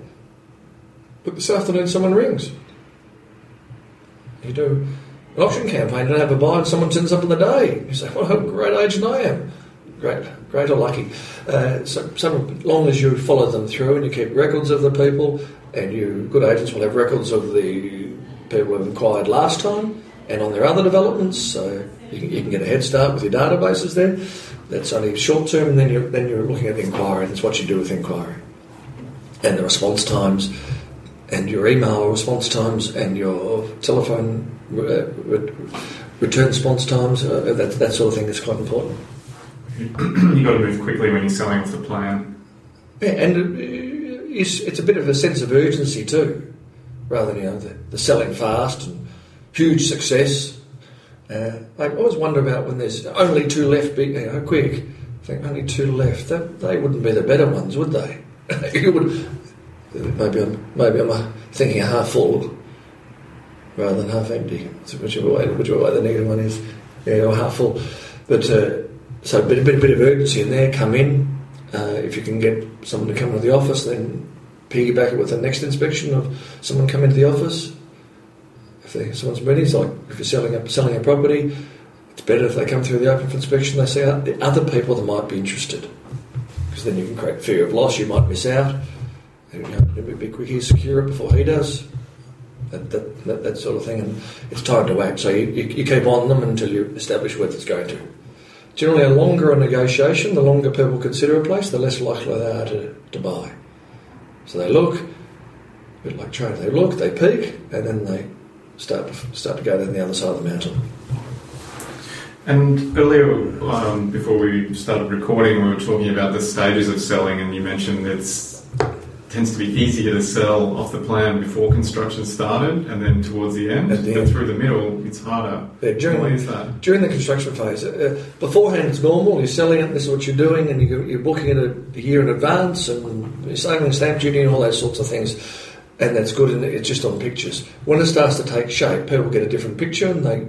But this afternoon someone rings. You do an auction campaign and have a buy and someone turns up in the day. You say, what a great agent I am. great, great or lucky. Uh, so, as long as you follow them through and you keep records of the people, and you good agents will have records of the people who have inquired last time and on their other developments, so you can, you can get a head start with your databases there. That's only short term, and then you're then you're looking at the inquiry. And what you do with inquiry, and the response times, and your email response times, and your telephone uh, re- return response times. Uh, that that sort of thing is quite important. You've got to move quickly when you're selling off the plan. Yeah, and uh, it's, it's a bit of a sense of urgency too, rather than you know the, the selling fast and huge success. Uh, I always wonder about when there's only two left, be, you know, quick. I think only two left. That, they wouldn't be the better ones, would they? you would. Maybe I'm maybe I'm uh, thinking half full rather than half empty, whichever way whichever way the negative one is. Yeah, or half full. But uh, so a bit, a bit, a bit of urgency in there. Come in. Uh, if you can get someone to come into the office, then piggyback it with the next inspection of someone coming to the office. If they, someone's ready, it's like if you're selling a, selling a property, it's better if they come through the open for inspection. They see the other people that might be interested, because then you can create fear of loss. You might miss out. You know, be. He secure it before he does. That, that, that, that, sort of thing, and it's time to act. So you, you, you keep on them until you establish where it's going to. Generally, a longer a negotiation, the longer people consider a place, the less likely they are to, to buy. So they look, a bit like train, they look, they peak, and then they start start to go down the other side of the mountain. And earlier, um, before we started recording, we were talking about the stages of selling, and you mentioned it's tends to be easier to sell off the plan before construction started, and then towards the end. The but end. through the middle, it's harder. Yeah, during, Why is that? during the construction phase, uh, beforehand it's normal. You're selling it. This is what you're doing, and you, you're booking it a, year in advance, and you're saving stamp duty and all those sorts of things. And that's good. And it's just on pictures. When it starts to take shape, people get a different picture, and they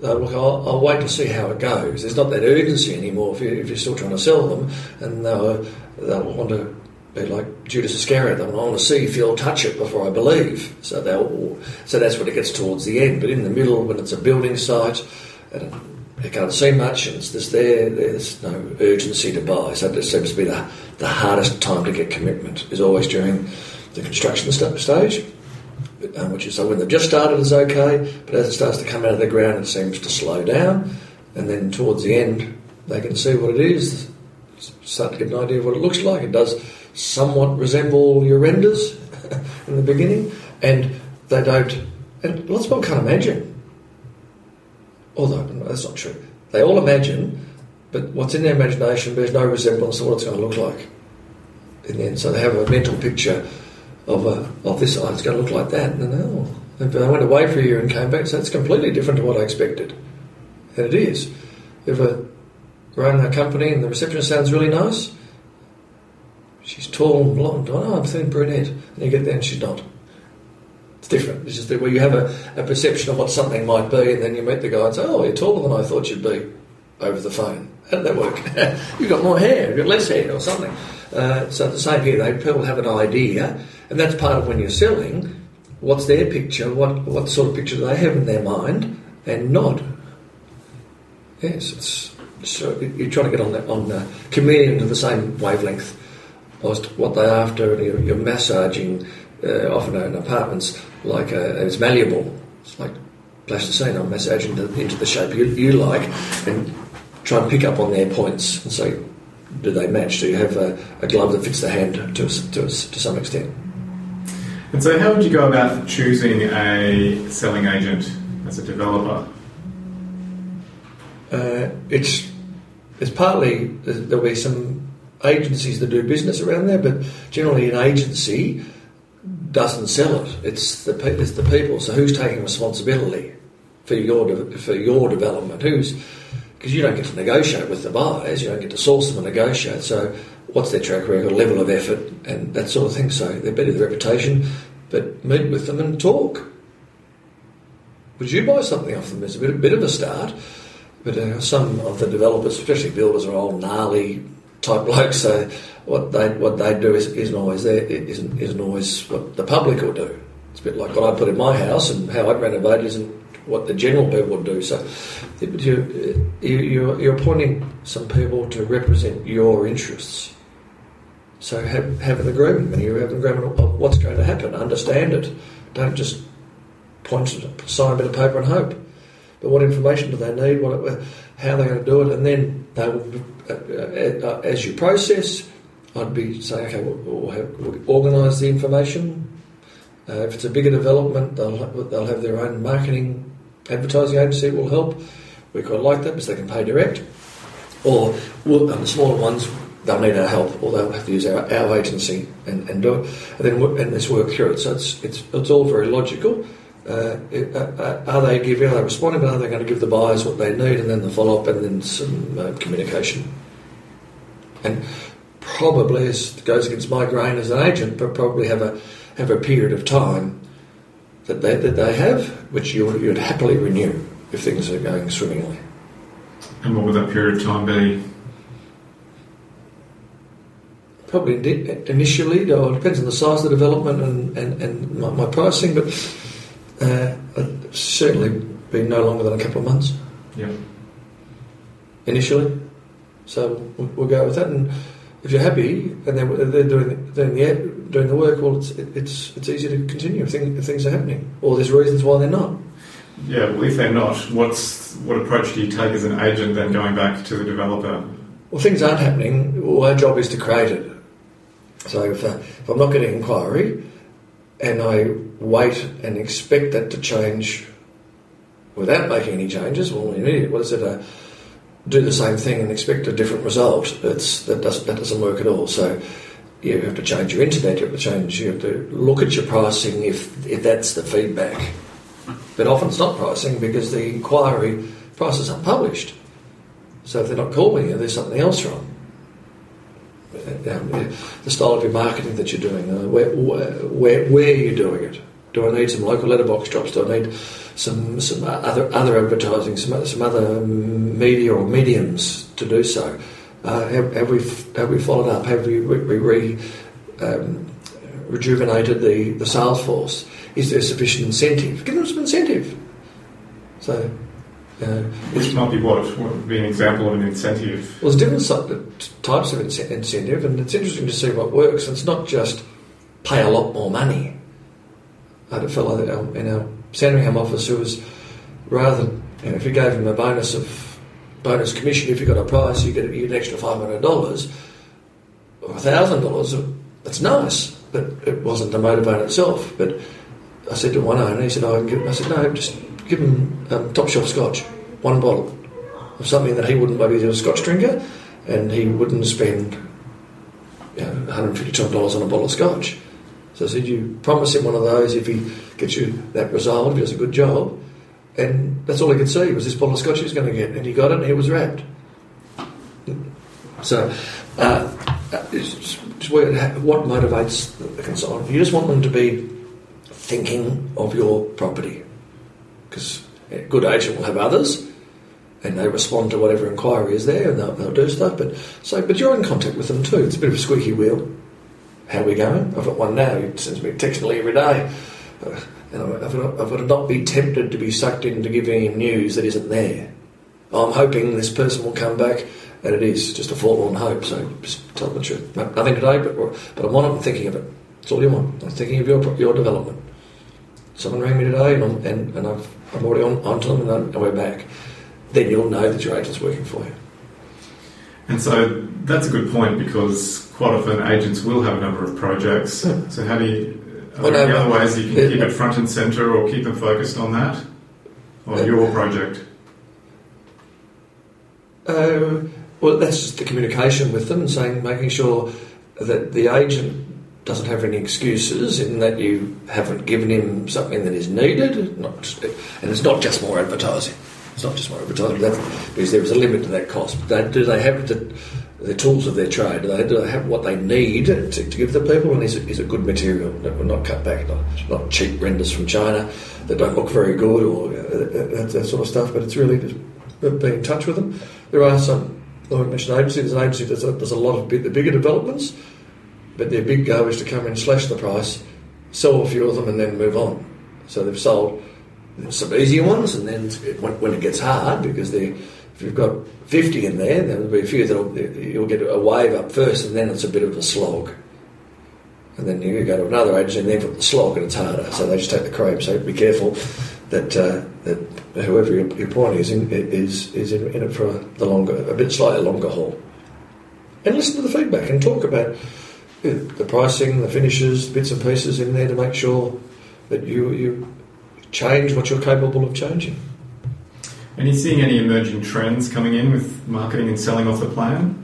they look. I'll, I'll wait to see how it goes. There's not that urgency anymore if, you, if you're still trying to sell them, and they'll they'll want to be like Judas Iscariot. I want to see, feel, touch it before I believe. So they'll so that's when it gets towards the end. But in the middle, when it's a building site, and they can't see much, and it's just there. There's no urgency to buy. So it seems to be the the hardest time to get commitment is always during the construction st- stage. Um, which is so when they've just started is okay, but as it starts to come out of the ground, it seems to slow down, and then towards the end, they can see what it is, start to get an idea of what it looks like. It does somewhat resemble your renders in the beginning, and they don't. And lots of people can't imagine. Although no, that's not true, they all imagine, but what's in their imagination bears no resemblance to what it's going to look like in the end. So they have a mental picture of a, of this. Oh, it's going to look like that, and then oh, I went away for a year and came back. So it's completely different to what I expected, and it is. If a run a company and the reception sounds really nice. She's tall and blonde. Oh, I'm thin brunette. And you get there and she's not. It's different. It's just that where you have a, a perception of what something might be, and then you meet the guy and say, "Oh, you're taller than I thought you'd be," over the phone. How did that work? you've got more hair, you've got less hair, or something. Uh, so the same here. They people have an idea, and that's part of when you're selling. What's their picture? What what sort of picture do they have in their mind, and not? Yes, so you're trying to get on the, on the chameleon to the same wavelength what they're after. And you're, you're massaging uh, often in apartments like uh, it's malleable. It's like plasticine. I'm massaging the, into the shape you, you like, and try and pick up on their points and say, do they match? Do you have a, a glove that fits the hand to, to, to some extent? And so, how would you go about choosing a selling agent as a developer? Uh, it's it's partly there'll be some agencies that do business around there, but generally an agency doesn't sell it. It's the it's the people. So who's taking responsibility for your for your development? Who's because you don't get to negotiate with the buyers, you don't get to source them and negotiate. So what's their track record, level of effort, and that sort of thing. So they're better the reputation, but meet with them and talk. Would you buy something off them? It's a bit, a bit of a start. But uh, some of the developers, especially builders, are all gnarly type blokes. So what they what they do is, isn't always there. Isn't isn't always what the public will do. It's a bit like what I put in my house and how I'd renovate isn't what the general people would do. So you, you, you're appointing some people to represent your interests. So have, have an agreement you have an agreement of what's going to happen. Understand it. Don't just point, sign a bit of paper and hope. But what information do they need? What, how they're going to do it, and then they will, uh, uh, as you process, I'd be saying, okay, we'll, we'll, we'll organise the information. Uh, if it's a bigger development, they'll have, they'll have their own marketing advertising agency will help. We quite like that because they can pay direct. Or we'll, the smaller ones, they'll need our help, or they'll have to use our, our agency and, and do it, and then and let's work through it. So it's it's it's all very logical. Uh, uh, uh, are they giving, are they responding, but are they going to give the buyers what they need and then the follow up and then some uh, communication? And probably, as goes against my grain as an agent, but probably have a have a period of time that they, that they have, which you would, you'd happily renew if things are going swimmingly. And what would that period of time be? Probably initially, it depends on the size of the development and, and, and my, my pricing, but uh, certainly been no longer than a couple of months. Yeah. Initially, so we'll, we'll go with that. And if you're happy and they're, they're doing doing the doing the work, well, it's it's it's easy to continue if, thing, if things are happening, or there's reasons why they're not. Yeah, well, if they're not, what's what approach do you take as an agent then going back to the developer? Well, things aren't happening. Well, our job is to create it. So if, uh, if I'm not getting inquiry, and I wait and expect that to change without making any changes, well, what is it? Uh, do the same thing and expect a different result. It's, that, doesn't, that doesn't work at all. So you have to change your internet, you have to change, you have to look at your pricing if, if that's the feedback. But often it's not pricing because the inquiry prices are published. So if they're not calling you, there's something else wrong. Um, the style of your marketing that you're doing, uh, where, where, where are you doing it? Do I need some local letterbox drops? Do I need some some other other advertising, some some other media or mediums to do so? Uh, have, have, we have we followed up? Have we, we re, um, rejuvenated the, the sales force? Is there sufficient incentive? Give them some incentive. So uh, Which might be what? Would be an example of an incentive? Well, there's different types of incentive, and it's interesting to see what works. It's not just pay a lot more money. I had a fellow in our Sandringham office who was rather than, you know, if you gave him a bonus of bonus commission, if you got a price, you get, you get an extra $500 or $1,000. That's nice, but it wasn't the motivator itself. But I said to one owner, he said, oh, I, I said, no, just give him um, top shelf scotch, one bottle of something that he wouldn't, maybe he's a scotch drinker, and he wouldn't spend you know, $150 on a bottle of scotch. So I said, you promise him one of those if he gets you that result, if he does a good job. And that's all he could see was this bottle of scotch he was going to get. And he got it and he was wrapped. So, uh, what motivates the consultant? You just want them to be thinking of your property because a good agent will have others and they respond to whatever inquiry is there and they'll, they'll, do stuff. But so, but you're in contact with them too. It's a bit of a squeaky wheel. How are we going? I've got one now. He sends me a text every day. Uh, and I've got, to not be tempted to be sucked into giving him news that isn't there. I'm hoping this person will come back, and it is just a forlorn hope. So just tell them the truth. Nothing today, but but I'm on it and thinking of it. That's all you want. I'm thinking of your your development. Someone rang me today, and I'm, and, and I've I'm already on, on to them and, we're back, then you'll know that your agent's working for you. And so that's a good point because quite often agents will have a number of projects. Yeah. So how do you, are there no, other ways you can keep it front and centre or keep them focused on that? Or uh, your project? Uh, well, that's just the communication with them and saying, making sure that the agent doesn't have any excuses in that you haven't given him something that is needed. Not, and it's not just more advertising. It's not just more advertising because there is a limit to that cost. Do they have the, the tools of their trade? Do they, do they have what they need to, to give the people? And is it, is it good material that will not cut back? Not, not cheap renders from China that don't look very good or uh, that, that, sort of stuff. But it's really just being in touch with them. There are some. I mentioned, agency. There's an agency that does, a lot of the bigger developments but their big go is to come in, slash the price, sell a few of them, and then move on. So they've sold some easier ones, and then when, it gets hard, because they if you've got 50 in there, there'll be a few that'll you'll get a wave up first, and then it's a bit of a slog. And then you go to another agency, and they've got the slog, and it's harder. So they just take the cream. So be careful that uh, that whoever your, your point is in, is is in, in, it for the longer, a bit slightly longer haul. And listen to the feedback and talk about the pricing, the finishes, bits and pieces in there to make sure that you you change what you're capable of changing. And you seeing any emerging trends coming in with marketing and selling off the plan?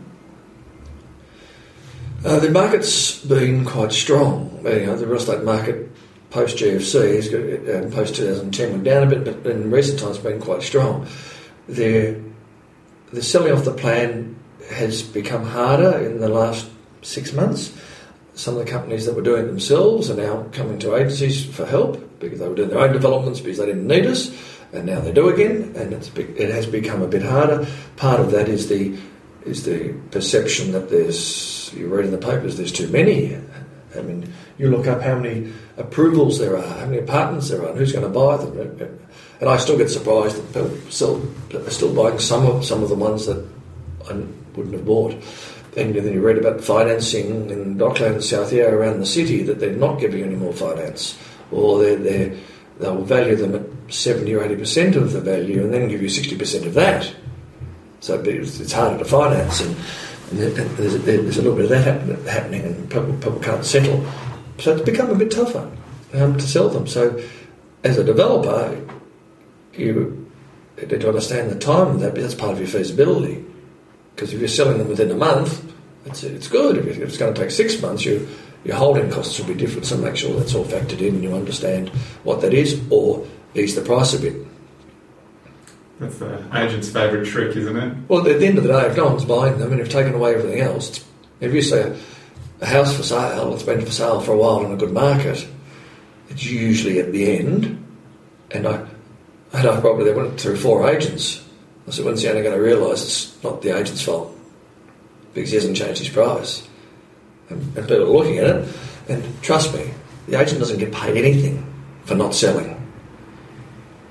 Uh, the market's been quite strong. You know, the real estate market post GFC and um, post 2010 went down a bit, but in recent times been quite strong. The the selling off the plan has become harder in the last six months. Some of the companies that were doing it themselves are now coming to agencies for help because they were doing their own developments because they didn't need us, and now they do again, and it has become a bit harder. Part of that is the is the perception that there's you read in the papers there's too many. I mean, you look up how many approvals there are, how many apartments there are, and who's going to buy them. And I still get surprised that people still are still buying some of some of the ones that I wouldn't have bought. And then you read about financing in Dockland and South Yarra around the city that they're not giving any more finance, or they're, they're, they'll value them at 70 or 80% of the value and then give you 60% of that. So it's harder to finance, and, and there's, there's, a little bit of that happening, and people, people can't settle. So it's become a bit tougher um, to sell them. So as a developer, you need to understand the time of that, but that's part of your feasibility. Because if you're selling them within a month, it's, it's good. If it's going to take six months, you, your holding costs will be different. So make sure that's all factored in and you understand what that is, or ease the price a bit. That's the agent's favourite trick, isn't it? Well, at the end of the day, if no one's buying them and you've taken away everything else, if you say a house for sale, it's been for sale for a while in a good market, it's usually at the end. And I, and I probably went through four agents I said, when's he only going to realise it's not the agent's fault? Because he hasn't changed his price. And, and people are looking at it, and trust me, the agent doesn't get paid anything for not selling.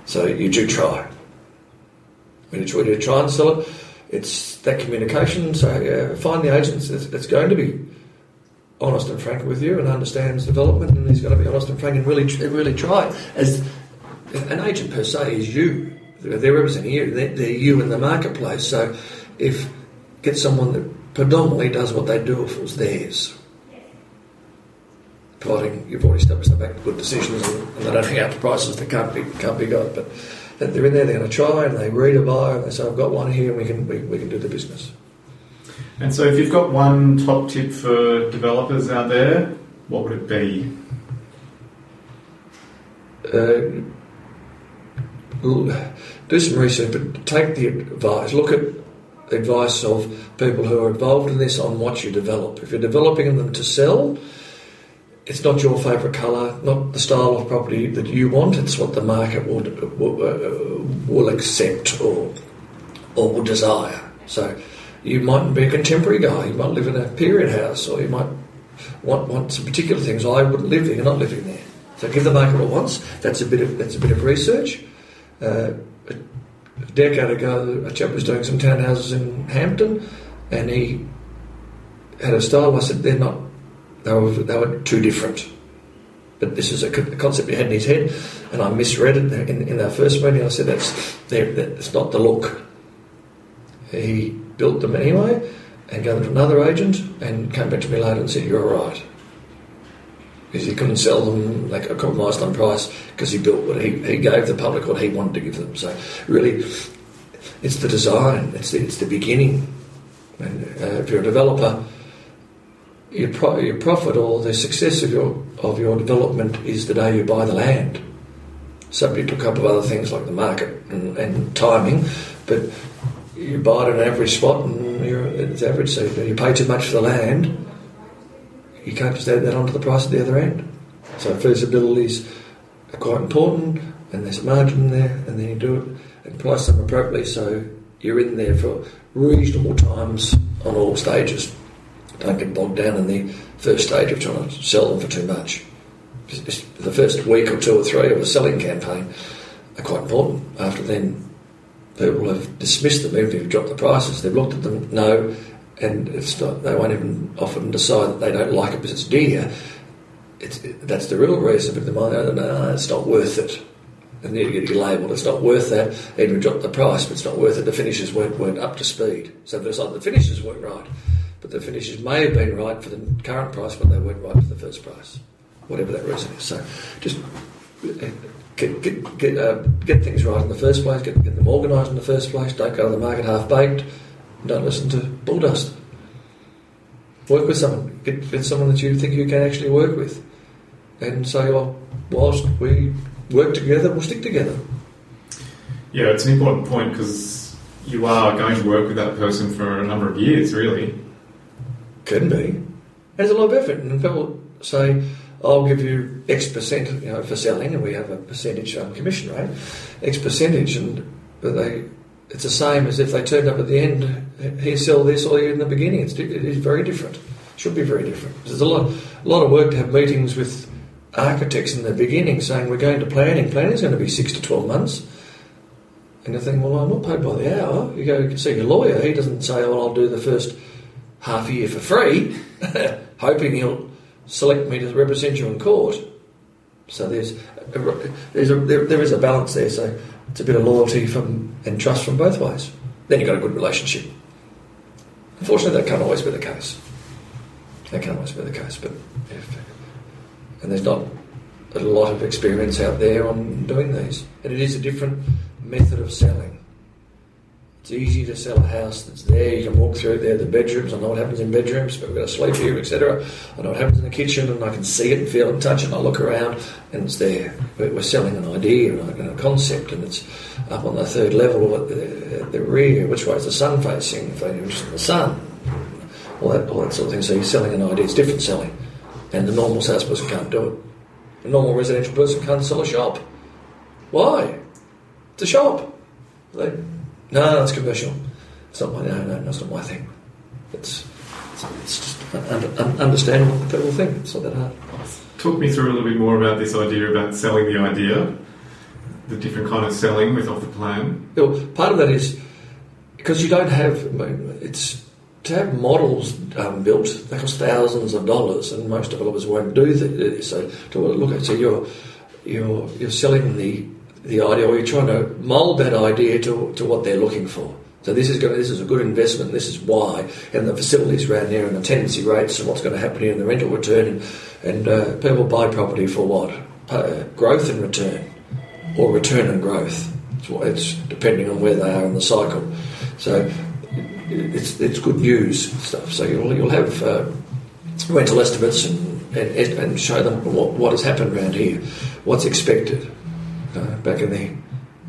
So you do try. When you try to try and sell it, it's that communication. So uh, find the agent that's going to be honest and frank with you and understands development, and he's going to be honest and frank and really, really try. As an agent per se is you they're representing you. They're, they're, you in the marketplace. So if get someone that predominantly does what they do if it was theirs, providing you've already established they make good decisions and, and they don't hang out the prices that can't be can't be got, but they're in there, they're going to try and they read a buyer and they say, I've got one here and we can we, we can do the business. And so, if you've got one top tip for developers out there, what would it be? Uh, do some research, but take the advice. Look at the advice of people who are involved in this on what you develop. If you're developing them to sell, it's not your favourite colour, not the style of property that you want. It's what the market will will, uh, will accept or or will desire. So you might be a contemporary guy. You might live in a period house, or you might want want some particular things. I wouldn't live there. You're not living there. So give the market what it wants. That's a bit of that's a bit of research. Uh, a decade ago, a chap was doing some townhouses in Hampton, and he had a style. I said they're not. They were they were too different. But this is a concept he had in his head, and I misread it in, in our first meeting. I said that's that's not the look. He built them anyway, and gave them to another agent, and came back to me later and said, "You're right." Because he couldn't sell them, they compromised on price because he built what he, he gave the public what he wanted to give them. So really, it's the design, it's the, it's the beginning. And uh, if you're a developer, your, pro- your profit or the success of your of your development is the day you buy the land. Subject to a couple of other things like the market and, and timing, but you buy it at an average spot and it's average. So you pay too much for the land you can't just add that onto the price at the other end. So feasibility is quite important, and there's margin there, and then you do it and price them appropriately so you're in there for reasonable times on all stages. Don't get bogged down in the first stage of trying to sell them for too much. the first week or two or three of a selling campaign, are quite important. After then, people have dismissed them even if you've dropped the prices. They've looked at them, no, and it's not. They won't even often decide that they don't like it because it's dear. It's, that's the real reason. But the mind, no, no, it's not worth it. And then you get labelled, it's not worth that. Even drop the price, but it's not worth it. The finishes weren't, weren't up to speed. So it's like the finishes weren't right, but the finishes may have been right for the current price, but they weren't right for the first price. Whatever that reason is. So just get get get, uh, get things right in the first place. Get, get them organised in the first place. Don't go to the market half baked. Don't listen to bull dust. Work with someone. Get, get someone that you think you can actually work with, and say, "Well, whilst we work together, we'll stick together." Yeah, it's an important point because you are going to work with that person for a number of years, really. Can be. There's a lot of effort, and people say, I'll give you X percent, you know, for selling, and we have a percentage um, commission rate, X percentage, and but they, it's the same as if they turned up at the end. Here, sell this, or in the beginning. It's it is very different. Should be very different. There's a lot, a lot of work to have meetings with architects in the beginning, saying we're going to planning. Planning is going to be six to twelve months. And you think, well, I'm not paid by the hour. You go see your lawyer. He doesn't say, well, I'll do the first half a year for free, hoping he'll select me to represent you in court. So there's, there's a, there, there is a balance there. So it's a bit of loyalty from and trust from both ways. Then you've got a good relationship. Unfortunately, that can't always be the case. That can't always be the case. But if, and there's not a lot of experience out there on doing these, and it is a different method of selling. It's easy to sell a house that's there. You can walk through there, the bedrooms. I know what happens in bedrooms, but we've got to sleep here, etc. I know what happens in the kitchen, and I can see it and feel it and touch it. And I look around, and it's there. We're selling an idea and a concept, and it's up on the third level at the, at the rear. Which way is the sun facing? If they're interested in the sun, all that, all that sort of thing. So you're selling an idea. It's different selling, and the normal salesperson can't do it. The normal residential person can't sell a shop. Why? It's a shop. They, no, that's commercial. It's not my no, no, that's not my thing. It's it's, it's just under, understanding what the people think. It's not that hard. Talk me through a little bit more about this idea about selling the idea, the different kind of selling with off the plan. Well, part of that is because you don't have it's to have models um, built. They cost thousands of dollars, and most developers won't do this. So to look at so you're you're you're selling the the idea, or you're trying to mould that idea to, to what they're looking for. So this is going to, this is a good investment. This is why, and the facilities around there, and the tenancy rates, and what's going to happen here, and the rental return, and, and uh, people buy property for what? Uh, growth and return, or return and growth. It's, it's depending on where they are in the cycle. So it's it's good news stuff. So you'll you'll have uh, rental estimates and, and and show them what what has happened around here, what's expected uh, back in the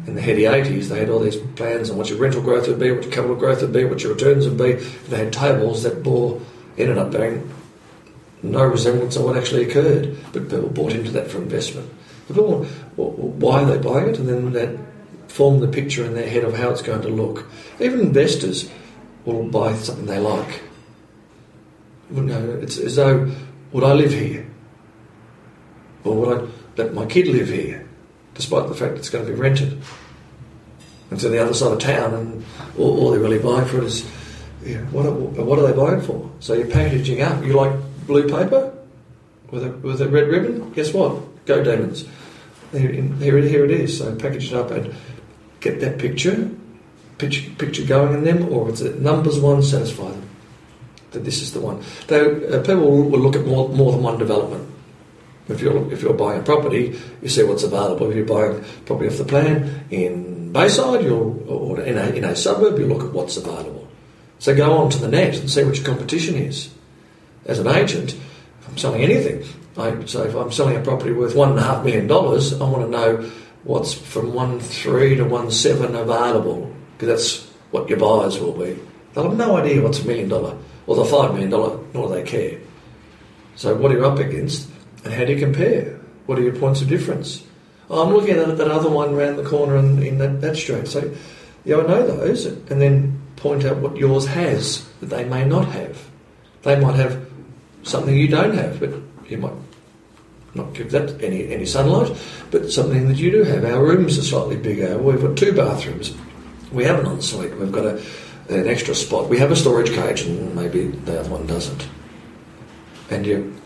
in the heady 80s, they had all these plans on what your rental growth would be, what your capital growth would be, what your returns would be. They had tables that bore, ended up being no resemblance of what actually occurred, but people bought into that for investment. People, why are they buying it? And then that form the picture in their head of how it's going to look. Even investors will buy something they like. Know, it's as though, would I live here? Or would I let my kid live here? Despite the fact it's going to be rented. And to the other side of town, and all, all they're really buying for it is, yeah, what, are, what are they buying for? So you're packaging up. You like blue paper with a, with a red ribbon? Guess what? Go Demons. Here, here, here it is. So package it up and get that picture, picture, picture going in them, or it's numbers one, satisfy them that this is the one. They, uh, people will look at more, more than one development. If you're if you're buying property, you see what's available. If you're buying property off the plan in Bayside, you'll or in a, in a suburb, you look at what's available. So go on to the net and see what your competition is. As an agent, if I'm selling anything, I say if I'm selling a property worth one and a half million dollars, I want to know what's from one three to one seven available because that's what your buyers will be. They'll have no idea what's a million dollar or the five million dollar, nor do they care. So what are you up against? And how do you compare? What are your points of difference? Oh, I'm looking at that other one around the corner in, in that, that street. So, yeah, I know those. And then point out what yours has that they may not have. They might have something you don't have, but you might not give that any any sunlight, but something that you do have. Our rooms are slightly bigger. We've got two bathrooms. We have an ensuite. We've got a, an extra spot. We have a storage cage, and maybe the other one doesn't. And you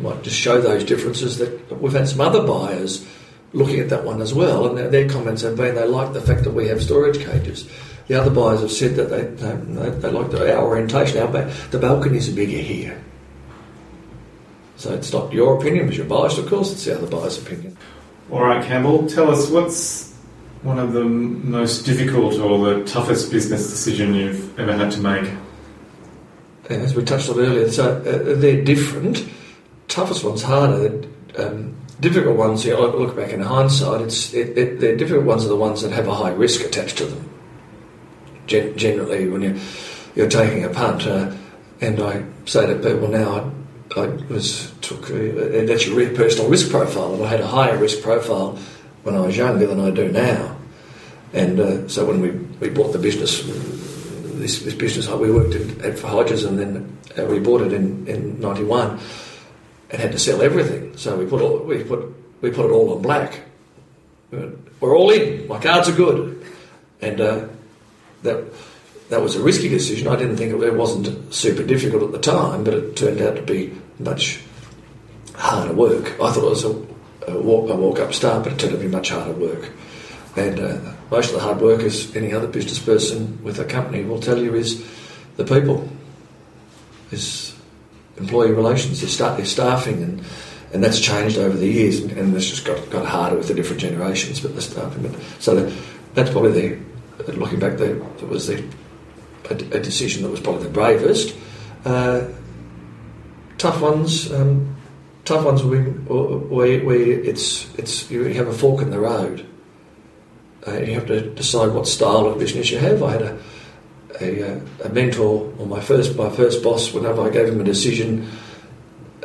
might just show those differences. That we've had some other buyers looking at that one as well, and their, comments have been they like the fact that we have storage cages. The other buyers have said that they they, they like the, our orientation. Our ba- the balconies are bigger here. So it's not your opinion, but your biased, of course. It's the other buyer's opinion. All right, Campbell, tell us what's one of the most difficult or the toughest business decision you've ever had to make? As we touched on earlier, so uh, they're different. Toughest one's harder. Um, difficult ones, you know, look- back in hindsight, it's it, it, the difficult ones are the ones that have a high risk attached to them. Gen- generally, when you're, you're taking a punt, uh, and I say to people now, I, I was took that's your personal risk profile, and I had a higher risk profile when I was younger than I do now. And uh, so when we, we bought the business, this, this business we worked in, at for Hodges, and then uh, we bought it in in '91, and had to sell everything. So we put all, we put we put it all on black. We're all in. My cards are good, and uh, that that was a risky decision. I didn't think it, it wasn't super difficult at the time, but it turned out to be much harder work. I thought it was a, a walk a walk up start, but it turned out to be much harder work. And uh, most of the hard work, as any other business person with a company will tell you, is the people, is employee relations, is, sta- is staffing, and and that's changed over the years, and, and it's just got, got harder with the different generations. But the staffing, but so that, that's probably the looking back, the, it was the a, a decision that was probably the bravest. Uh, tough ones, um, tough ones. We, we, we, it's it's you have a fork in the road. Uh, you have to decide what style of business you have. I had a a, a mentor, or my first my first boss. Whenever I gave him a decision,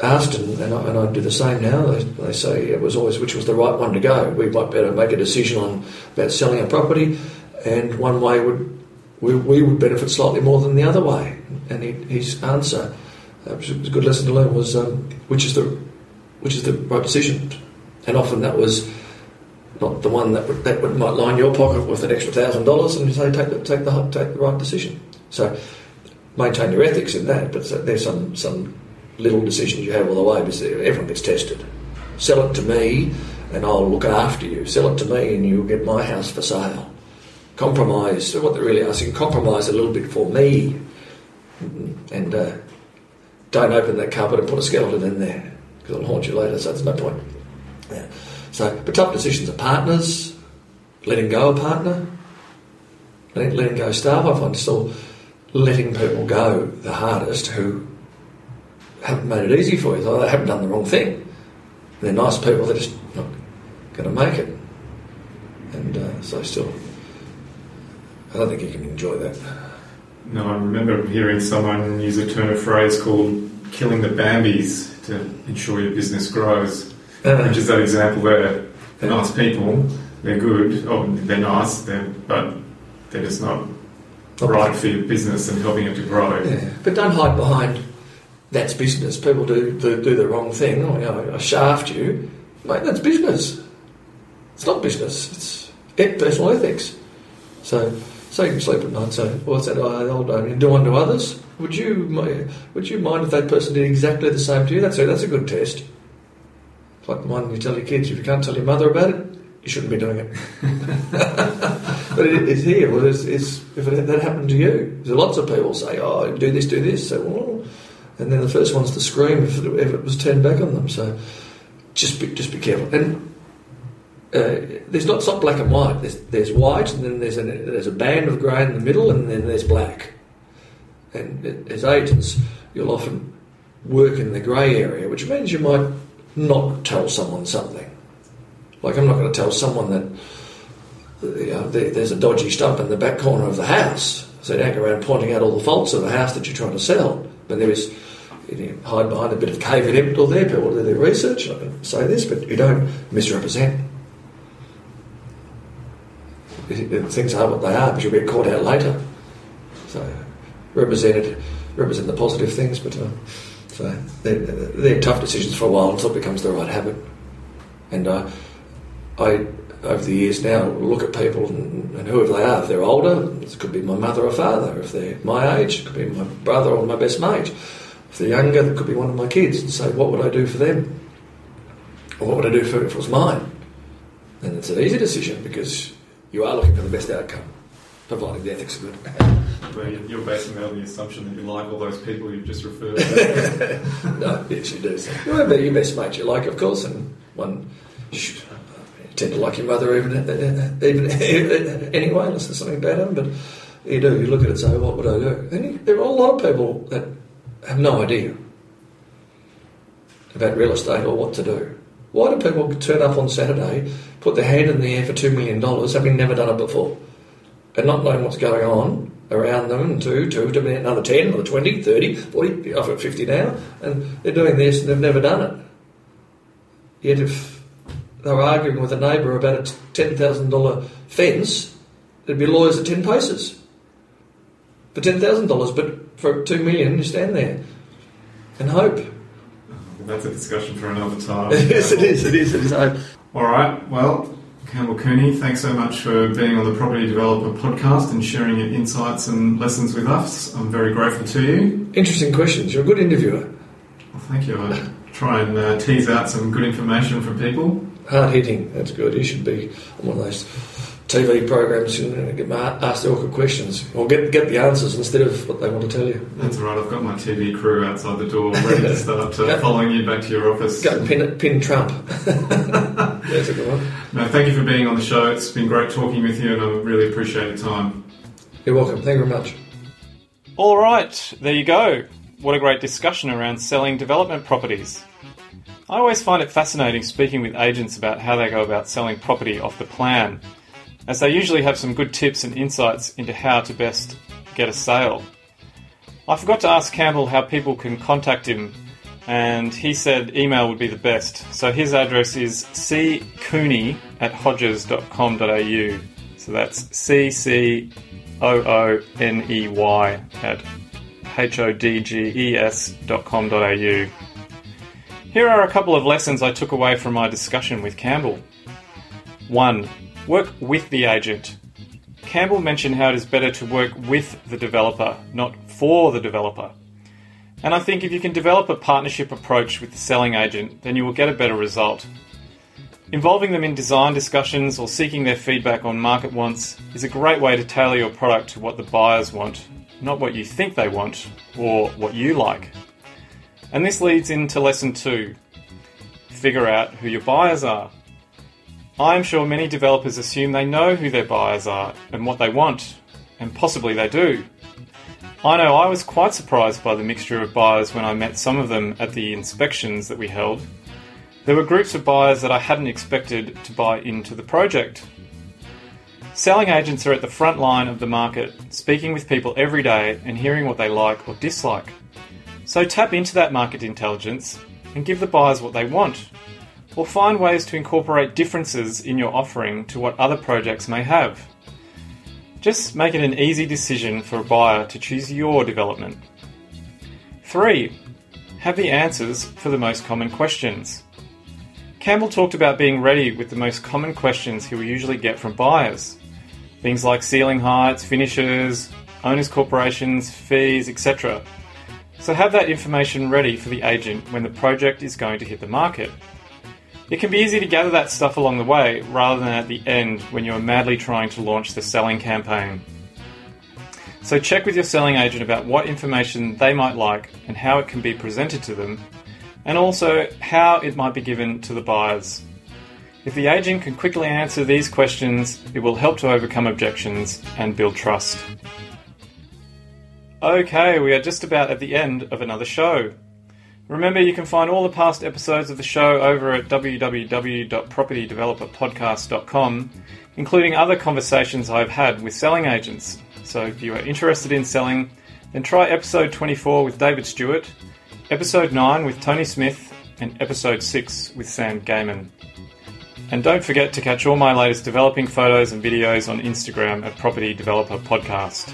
asked, and, I, and I do the same now. They, they say it was always which was the right one to go. We might better make a decision on about selling a property, and one way would we, we would benefit slightly more than the other way. And he, his answer, uh, was a good lesson to learn, was um, which is the which is the right decision, and often that was not the one that would, that would might line your pocket with an extra thousand dollars, and you say take the take the take the right decision. So maintain your ethics in that, but there's some some little decisions you have all the way because everyone gets tested. Sell it to me, and I'll look after you. Sell it to me, and you'll get my house for sale. Compromise. What they're really asking, compromise a little bit for me, and uh, don't open that cupboard and put a skeleton in there because it'll haunt you later. So there's no point. So, but tough decisions are partners, letting go a partner, letting, letting go staff. I find still letting people go the hardest who haven't made it easy for you. They haven't done the wrong thing. They're nice people. They're just not going to make it. And uh, so, still, I don't think you can enjoy that. No, I remember hearing someone use a turn of phrase called killing the Bambis to ensure your business grows, Uh, which is that example there. They're nice people, they're good, oh, they're nice, they're, but they're just not right for your business and helping it to grow. Yeah, but don't hide behind that's business. People do do, do the wrong thing. Oh, you know, I shaft you, mate. That's business. It's not business. It's et- personal ethics. So, so you can sleep at night. So, what's uh, that old old you do unto others? Would you would you mind if that person did exactly the same to you? That's a, that's a good test. The one you tell your kids if you can't tell your mother about it, you shouldn't be doing it. but it, it's here. Well, it's, it's, if it, that happened to you, there's lots of people say, "Oh, do this, do this." So, well, and then the first ones to scream if it, if it was turned back on them. So, just be just be careful. And uh, there's not not black and white. There's, there's white, and then there's a there's a band of grey in the middle, and then there's black. And as agents, you'll often work in the grey area, which means you might not tell someone something. Like I'm not going to tell someone that you know, there, there's a dodgy stump in the back corner of the house. So don't go around pointing out all the faults of the house that you're trying to sell. But there is, you know, hide behind a bit of caveat emptor there. People do their research. I can say this, but you don't misrepresent. Things are what they are, but you'll get caught out later. So represent it, represent the positive things, but uh, So they're, they're tough decisions for a while until it becomes the right habit. And uh, I, over the years now, look at people and, and whoever they are. If they're older, it could be my mother or father. If they're my age, it could be my brother or my best mate. If they're younger, it could be one of my kids. And say, what would I do for them? Or what would I do for if it was mine? And it's an easy decision because you are looking for the best outcome, providing the ethics are good. Well, you- you're basing that on the assumption that you like all those people you've just referred to. no, yes, you do. Well, but your best mate you like, of course, and one you tend to like your mother even even anyway, unless there's something about them. But you do. You look at it and say, "What would I do?" And you, there are a lot of people that have no idea about real estate or what to do. Why do people turn up on Saturday, put their hand in the air for two million dollars, having never done it before, and not knowing what's going on around them, two, two, another 10, another 20, 30, 40, off at 50 now, and they're doing this and they've never done it. Yet if they were arguing with a neighbour about a $10,000 fence, there'd be lawyers at 10 paces for $10,000, but for 2 million, you stand there and hope. That's a discussion for another time. yes, it is, it is, it is. All right, Well, Campbell Cooney, thanks so much for being on the Property Developer podcast and sharing your insights and lessons with us. I'm very grateful to you. Interesting questions. You're a good interviewer. Well, thank you. I try and uh, tease out some good information from people. Hard hitting, that's good. You should be on one of those TV programs and get asked the awkward questions or get get the answers instead of what they want to tell you. That's all right. I've got my TV crew outside the door ready to start uh, following you back to your office. Go pin, pin Trump. That's a good one. No, thank you for being on the show. It's been great talking with you, and I really appreciate your time. You're welcome. Thank you very much. All right, there you go. What a great discussion around selling development properties. I always find it fascinating speaking with agents about how they go about selling property off the plan, as they usually have some good tips and insights into how to best get a sale. I forgot to ask Campbell how people can contact him, and he said email would be the best. So his address is ccooney at hodges.com.au. So that's C C O O N E Y at H O D G E S dot com dot au. Here are a couple of lessons I took away from my discussion with Campbell. 1. Work with the agent. Campbell mentioned how it is better to work with the developer, not for the developer. And I think if you can develop a partnership approach with the selling agent, then you will get a better result. Involving them in design discussions or seeking their feedback on market wants is a great way to tailor your product to what the buyers want, not what you think they want or what you like. And this leads into lesson two figure out who your buyers are. I am sure many developers assume they know who their buyers are and what they want, and possibly they do. I know I was quite surprised by the mixture of buyers when I met some of them at the inspections that we held. There were groups of buyers that I hadn't expected to buy into the project. Selling agents are at the front line of the market, speaking with people every day and hearing what they like or dislike. So tap into that market intelligence and give the buyers what they want, or find ways to incorporate differences in your offering to what other projects may have. Just make it an easy decision for a buyer to choose your development. 3. Have the answers for the most common questions. Campbell talked about being ready with the most common questions he will usually get from buyers. Things like ceiling heights, finishes, owners' corporations, fees, etc. So have that information ready for the agent when the project is going to hit the market. It can be easy to gather that stuff along the way rather than at the end when you are madly trying to launch the selling campaign. So check with your selling agent about what information they might like and how it can be presented to them, and also how it might be given to the buyers. If the agent can quickly answer these questions, it will help to overcome objections and build trust. Okay, we are just about at the end of another show. Remember, you can find all the past episodes of the show over at www.propertydeveloperpodcast.com, including other conversations I've had with selling agents. So if you are interested in selling, then try episode 24 with David Stewart, episode 9 with Tony Smith, and episode 6 with Sam Gaiman. And don't forget to catch all my latest developing photos and videos on Instagram at Property Developer Podcast.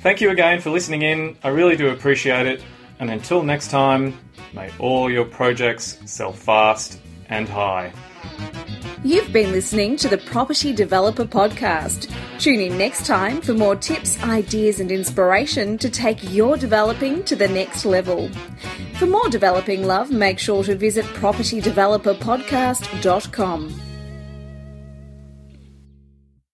Thank you again for listening in. I really do appreciate it. And until next time, may all your projects sell fast and high. You've been listening to the Property Developer Podcast. Tune in next time for more tips, ideas, and inspiration to take your developing to the next level. For more developing love, make sure to visit propertydeveloperpodcast.com.